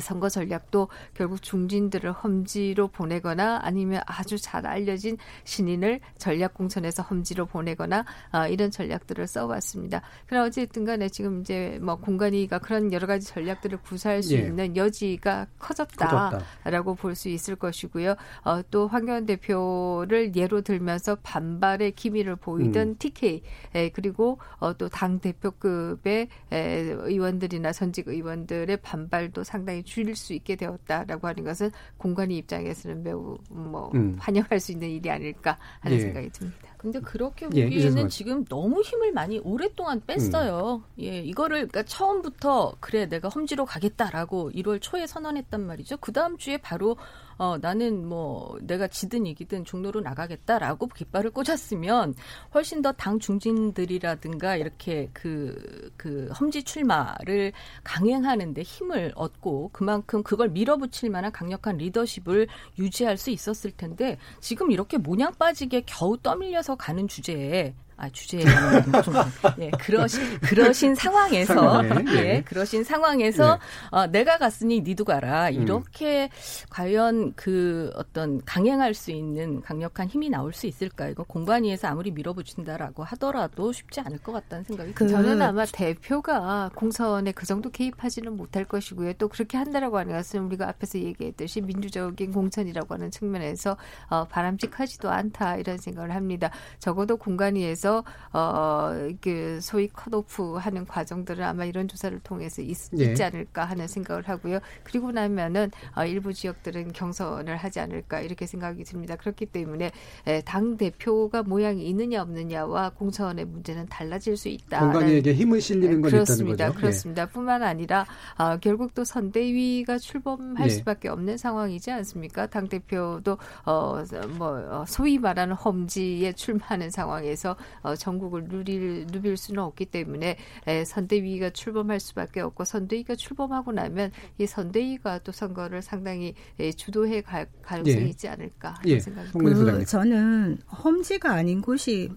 선거 전략도 결국 중진들을 험지로 보내거나 아니면 아주 잘 알려진 신인을 전략 공천에서 험지로 보내거나 어, 이런 전략들을 써왔습니다. 그러나 어쨌든 간에 지금 이제 뭐 공간이가 그런 여러 가지 전략들을 구사할 수 예. 있는 여지가 커졌다라고 볼수 있을 것이고요. 어, 또 황교안 대표를 예로 들면서 반발의 기미를 보이던 음. TK 에, 그리고 어, 또 당 대표급의 에, 의원들이나 선직 의원들의 반발도 상당히 줄일 수 있게 되었다라고 하는 것은 공간이 입장에서는 매우 뭐 음. 환영할 수 있는 일이 아닐까 하는 예. 생각이 듭니다. 근데 그렇게 예, 보기에는 예, 지금 너무 힘을 많이 오랫동안 뺐어요. 음. 예, 이거를 그러니까 처음부터 그래 내가 험지로 가겠다라고 1월 초에 선언했단 말이죠. 그 다음 주에 바로 어, 나는 뭐 내가 지든 이기든 종로로 나가겠다라고 깃발을 꽂았으면 훨씬 더 당 중진들이라든가 이렇게 그, 그 험지 출마를 강행하는데 힘을 얻고 그만큼 그걸 밀어붙일 만한 강력한 리더십을 유지할 수 있었을 텐데 지금 이렇게 모냥 빠지게 겨우 떠밀려서 가는 주제에 아, 주제에 예, 그러신 그러신 상황에서 네, 예, 그러신 상황에서 네. 어, 내가 갔으니 니도 가라 음. 이렇게 음. 과연 그 어떤 강행할 수 있는 강력한 힘이 나올 수 있을까 이거 공관위에서 아무리 밀어붙인다라고 하더라도 쉽지 않을 것 같다는 생각이 그, 저는 아마 대표가 공선에 그 정도 개입하지는 못할 것이고요 또 그렇게 한다라고 하는 것은 우리가 앞에서 얘기했듯이 민주적인 공천이라고 하는 측면에서 어, 바람직하지도 않다 이런 생각을 합니다 적어도 공관위에서 어그 소위 컷오프 하는 과정들은 아마 이런 조사를 통해서 있, 예. 지 않을까 하는 생각을 하고요. 그리고 나면은 어, 일부 지역들은 경선을 하지 않을까 이렇게 생각이 듭니다. 그렇기 때문에 에, 당 대표가 모양이 있느냐 없느냐와 공천의 문제는 달라질 수 있다. 건강에게 힘을 실리는 건 그렇습니다. 있다는 거죠. 그렇습니다. 예. 뿐만 아니라 어, 결국 또 선대위가 출범할 예. 수밖에 없는 상황이지 않습니까? 당 대표도 어뭐 어, 소위 말하는 험지에 출마하는 상황에서 어, 전국을 누릴 누빌 수는 없기 때문에 에, 선대위가 출범할 수밖에 없고 선대위가 출범하고 나면 이 선대위가 또 선거를 상당히 에, 주도해 갈 가능성이 예. 있지 않을까 예. 생각이 듭니다. 그, 저는 험지가 아닌 곳이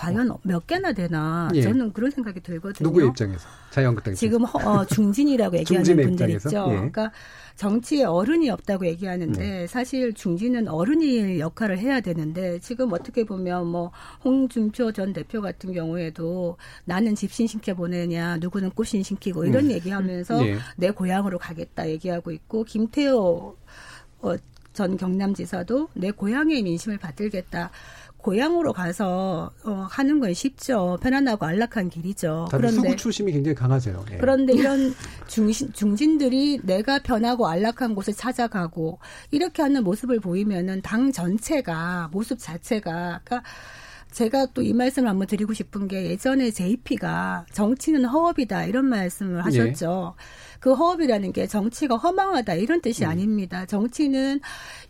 과연 몇 개나 되나 예. 저는 그런 생각이 들거든요. 누구의 입장에서 자유한국당 지금 어, 중진이라고 얘기하는 분들 있죠. 예. 그러니까 정치에 어른이 없다고 얘기하는데 네. 사실 중진은 어른이 역할을 해야 되는데 지금 어떻게 보면 뭐 홍준표 전 대표 같은 경우에도 나는 집신 시켜 보내냐 누구는 꽃신 시키고 이런 음. 얘기하면서 네. 내 고향으로 가겠다 얘기하고 있고 김태호 어, 전 경남지사도 내 고향의 민심을 받들겠다. 고향으로 가서 어, 하는 건 쉽죠. 편안하고 안락한 길이죠. 그런데 수구 출심이 굉장히 강하세요. 예. 그런데 이런 중신, 중진들이 내가 편하고 안락한 곳을 찾아가고 이렇게 하는 모습을 보이면은 당 전체가 모습 자체가 그러니까 제가 또 이 말씀을 한번 드리고 싶은 게 예전에 JP가 정치는 허업이다 이런 말씀을 하셨죠. 예. 그 허업이라는 게 정치가 허망하다 이런 뜻이 음. 아닙니다. 정치는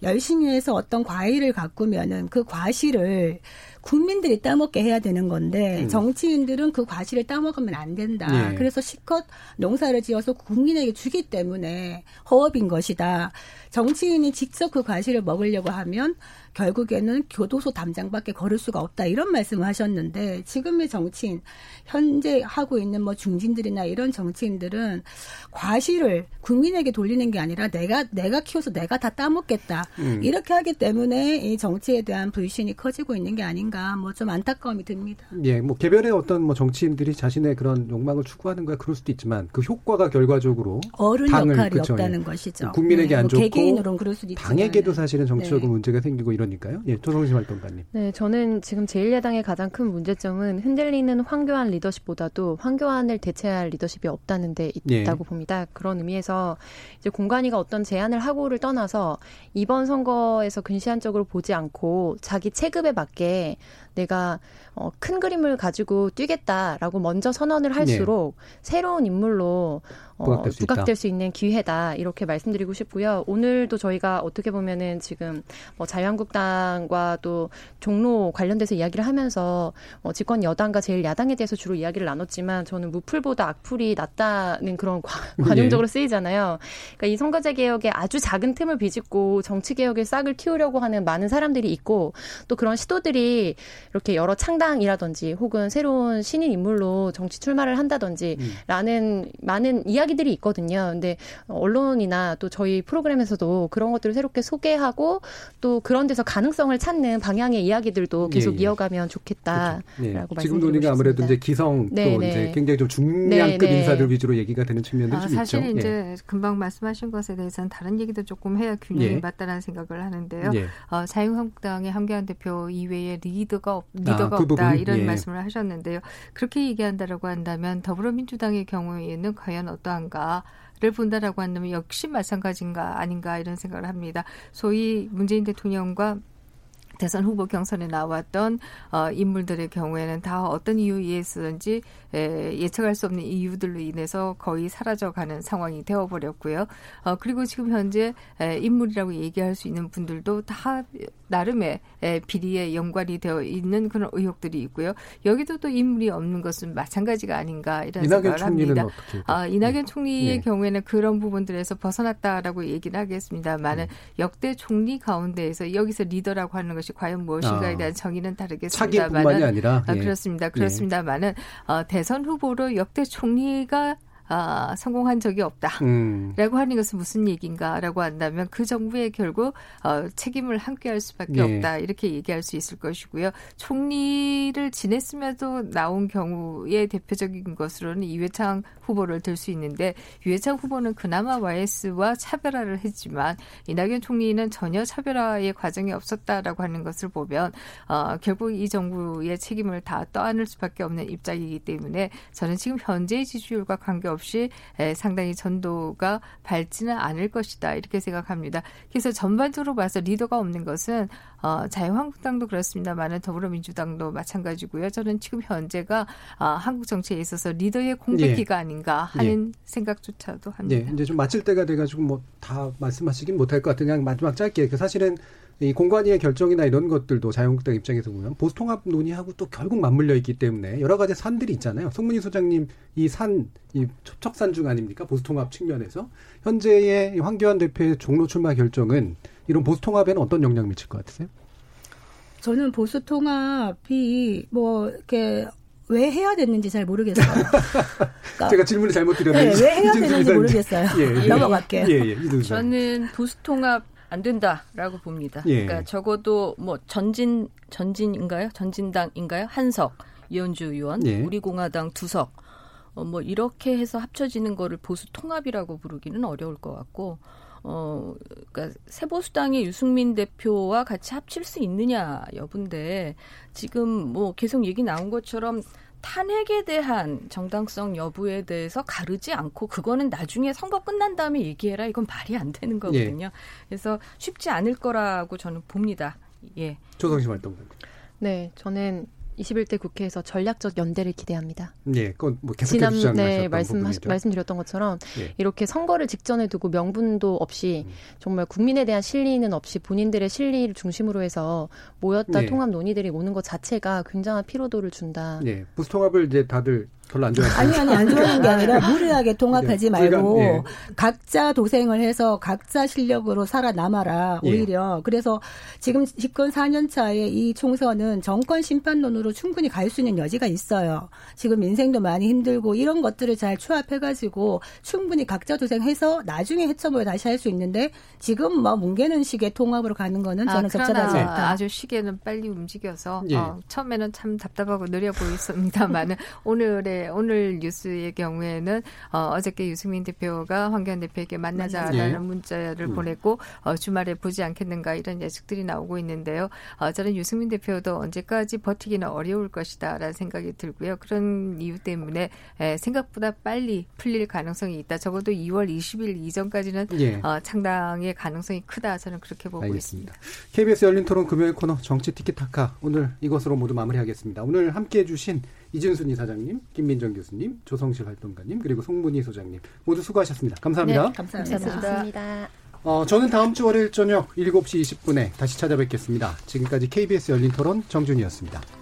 열심히 해서 어떤 과일을 가꾸면은 그 과실을 국민들이 따먹게 해야 되는 건데 음. 정치인들은 그 과실을 따먹으면 안 된다. 예. 그래서 실컷 농사를 지어서 국민에게 주기 때문에 허업인 것이다. 정치인이 직접 그 과실을 먹으려고 하면 결국에는 교도소 담장밖에 걸을 수가 없다 이런 말씀을 하셨는데 지금의 정치인 현재 하고 있는 뭐 중진들이나 이런 정치인들은 과실을 국민에게 돌리는 게 아니라 내가 내가 키워서 내가 다 따먹겠다 음. 이렇게 하기 때문에 이 정치에 대한 불신이 커지고 있는 게 아닌가 뭐 좀 안타까움이 듭니다. 예, 뭐 개별의 어떤 뭐 정치인들이 자신의 그런 욕망을 추구하는 거야 그럴 수도 있지만 그 효과가 결과적으로 어른 당을, 역할이 그쵸, 없다는 예. 것이죠. 국민에게 네, 안뭐 좋고 개개인으로는 그럴 수도 있지만 당에게도 사실은 정치적인 네. 문제가 생기고 이러니까요. 예, 조성심 활동가님. 네, 저는 지금 제1야당의 가장 큰 문제점은 흔들리는 황교안 리더십보다도 황교안을 대체할 리더십이 없다는 데 예. 있다고 예. 봅니다. 그런 의미에서 이제 공관위가 어떤 제안을 하고를 떠나서 이번 선거에서 근시안적으로 보지 않고 자기 체급에 맞게 내가 어, 큰 그림을 가지고 뛰겠다라고 먼저 선언을 할수록 네. 새로운 인물로 어, 부각될, 수, 부각될 수, 있는 기회다 이렇게 말씀드리고 싶고요. 오늘도 저희가 어떻게 보면은 지금 뭐 자유한국당과 또 종로 관련돼서 이야기를 하면서 어, 집권 여당과 제일 야당에 대해서 주로 이야기를 나눴지만 저는 무풀보다 악풀이 낫다는 그런 과, 네. 관용적으로 쓰이잖아요. 그러니까 이 선거제 개혁에 아주 작은 틈을 비집고 정치 개혁의 싹을 틔우려고 하는 많은 사람들이 있고 또 그런 시도들이 이렇게 여러 창당이라든지 혹은 새로운 신인 인물로 정치 출마를 한다든지 음. 라는 많은 이야기 이야기들이 있거든요. 근데 언론이나 또 저희 프로그램에서도 그런 것들을 새롭게 소개하고 또 그런 데서 가능성을 찾는 방향의 이야기들도 계속 예, 예. 이어가면 좋겠다라고 그렇죠. 네. 지금 논의가 아무래도 이제 기성 또 네, 네. 이제 굉장히 좀 중량급 네, 인사들 위주로 얘기가 되는 측면도 아, 좀 있죠. 사실 이제 예. 금방 말씀하신 것에 대해서는 다른 얘기도 조금 해야 균형이 예. 맞다라는 생각을 하는데요. 예. 어, 자유한국당의 함께한 대표 이외에 리더가 없, 리더가 아, 그 없다 부분? 이런 예. 말씀을 하셨는데요. 그렇게 얘기한다라고 한다면 더불어민주당의 경우에는 과연 어떠한가? 를 본다라고 한다면 역시 마찬가지인가 아닌가 이런 생각을 합니다. 소위 문재인 대통령과 대선 후보 경선에 나왔던 어, 인물들의 경우에는 다 어떤 이유에 의해서든지 에, 예측할 수 없는 이유들로 인해서 거의 사라져가는 상황이 되어버렸고요. 어, 그리고 지금 현재 에, 인물이라고 얘기할 수 있는 분들도 다 나름의 에, 비리에 연관이 되어 있는 그런 의혹들이 있고요. 여기도 또 인물이 없는 것은 마찬가지가 아닌가 이런 생각을 합니다. 아, 이낙연 네. 총리의 네. 경우에는 그런 부분들에서 벗어났다라고 얘기를 하겠습니다만은 네. 역대 총리 가운데에서 여기서 리더라고 하는 것이 과연 무엇인가에 아. 대한 정의는 다르겠습니다만은 아, 그렇습니다. 그렇습니다만은 어, 대선 후보로 역대 총리가 아, 성공한 적이 없다라고 음. 하는 것은 무슨 얘기인가라고 한다면 그 정부에 결국 어, 책임을 함께할 수밖에 네. 없다 이렇게 얘기할 수 있을 것이고요. 총리를 지냈음에도 나온 경우의 대표적인 것으로는 이회창 후보를 들 수 있는데 이회창 후보는 그나마 YS와 차별화를 했지만 이낙연 총리는 전혀 차별화의 과정이 없었다라고 하는 것을 보면 어, 결국 이 정부의 책임을 다 떠안을 수밖에 없는 입장이기 때문에 저는 지금 현재의 지지율과 관계없이 없이 상당히 전도가 밝지는 않을 것이다 이렇게 생각합니다. 그래서 전반적으로 봐서 리더가 없는 것은 어, 자유한국당도 그렇습니다만은 더불어민주당도 마찬가지고요. 저는 지금 현재가 어, 한국 정치에 있어서 리더의 공백기가 예. 아닌가 하는 예. 생각조차도 합니다. 네, 이제 좀 마칠 때가 돼가지고 뭐 다 말씀하시긴 못할 것 같은 그냥 마지막 짧게 그 사실은 이 공관위의 결정이나 이런 것들도 자유한국당 입장에서 보면 보수통합 논의하고 또 결국 맞물려 있기 때문에 여러 가지 산들이 있잖아요. 송문희 소장님 이 산, 이 초척산 중 아닙니까? 보수통합 측면에서 현재의 황교안 대표의 종로 출마 결정은 이런 보수통합에는 어떤 영향을 미칠 것 같으세요? 저는 보수통합이 뭐 이렇게 왜 해야 됐는지 잘 모르겠어요. 그러니까 제가 질문을 잘못 드렸는데 네, 왜 해야 되는지 모르겠어요. 예, 예. 넘어갈게요. 예, 예, 저는 보수통합 안 된다라고 봅니다. 예. 그러니까 적어도 뭐 전진 전진인가요? 전진당인가요? 한석 이현주 의원, 예. 우리공화당 두석 어, 뭐 이렇게 해서 합쳐지는 거를 보수 통합이라고 부르기는 어려울 것 같고 어, 그니까 새보수당의 유승민 대표와 같이 합칠 수 있느냐 여부인데 지금 뭐 계속 얘기 나온 것처럼 탄핵에 대한 정당성 여부에 대해서 가르지 않고 그거는 나중에 선거 끝난 다음에 얘기해라 이건 말이 안 되는 거거든요. 예. 그래서 쉽지 않을 거라고 저는 봅니다. 예. 조성심 활동가. 네, 저는 21대 국회에서 전략적 연대를 기대합니다. 예, 그건 뭐 계속해서 지난 네, 말씀 말씀드렸던 것처럼 예. 이렇게 선거를 직전에 두고 명분도 없이 음. 정말 국민에 대한 실리는 없이 본인들의 실리를 중심으로 해서 모였다 예. 통합 논의들이 오는 것 자체가 굉장한 피로도를 준다. 예, 부스 통합을 이제 다들 별로 안 좋아해요. 아니 아니 안 좋아하는 게 아니라 무리하게 통합하지 네, 말고 네. 각자 도생을 해서 각자 실력으로 살아남아라 예. 오히려 예. 그래서 지금 집권 4년 차에 이 총선은 정권 심판론으로 충분히 갈 수 있는 여지가 있어요. 지금 인생도 많이 힘들고 이런 것들을 잘 추합해가지고 충분히 각자 도생해서 나중에 해처벌 다시 할 수 있는데 지금 뭐 뭉개는 식의 통합으로 가는 거는 저는 아, 적절하지 않다. 아주 시계는 빨리 움직여서 예. 어, 처음에는 참 답답하고 느려 보였습니다만은 오늘의 오늘 뉴스의 경우에는 어, 어저께 유승민 대표가 황교안 대표에게 만나자라는 예. 문자를 음. 보냈고 어, 주말에 보지 않겠는가 이런 예측들이 나오고 있는데요. 어, 저는 유승민 대표도 언제까지 버티기는 어려울 것이다라는 생각이 들고요. 그런 이유 때문에 에, 생각보다 빨리 풀릴 가능성이 있다. 적어도 2월 20일 이전까지는 예. 어, 창당의 가능성이 크다. 저는 그렇게 보고 알겠습니다. 있습니다. KBS 열린 토론 금요일 코너 정치 티키타카 오늘 이것으로 모두 마무리하겠습니다. 오늘 함께해 주신 이준순 이사장님, 김민정 교수님, 조성실 활동가님, 그리고 송문희 소장님 모두 수고하셨습니다. 감사합니다. 네, 감사합니다. 감사합니다. 어, 저는 다음 주 월요일 저녁 7시 20분에 다시 찾아뵙겠습니다. 지금까지 KBS 열린 토론 정준이었습니다.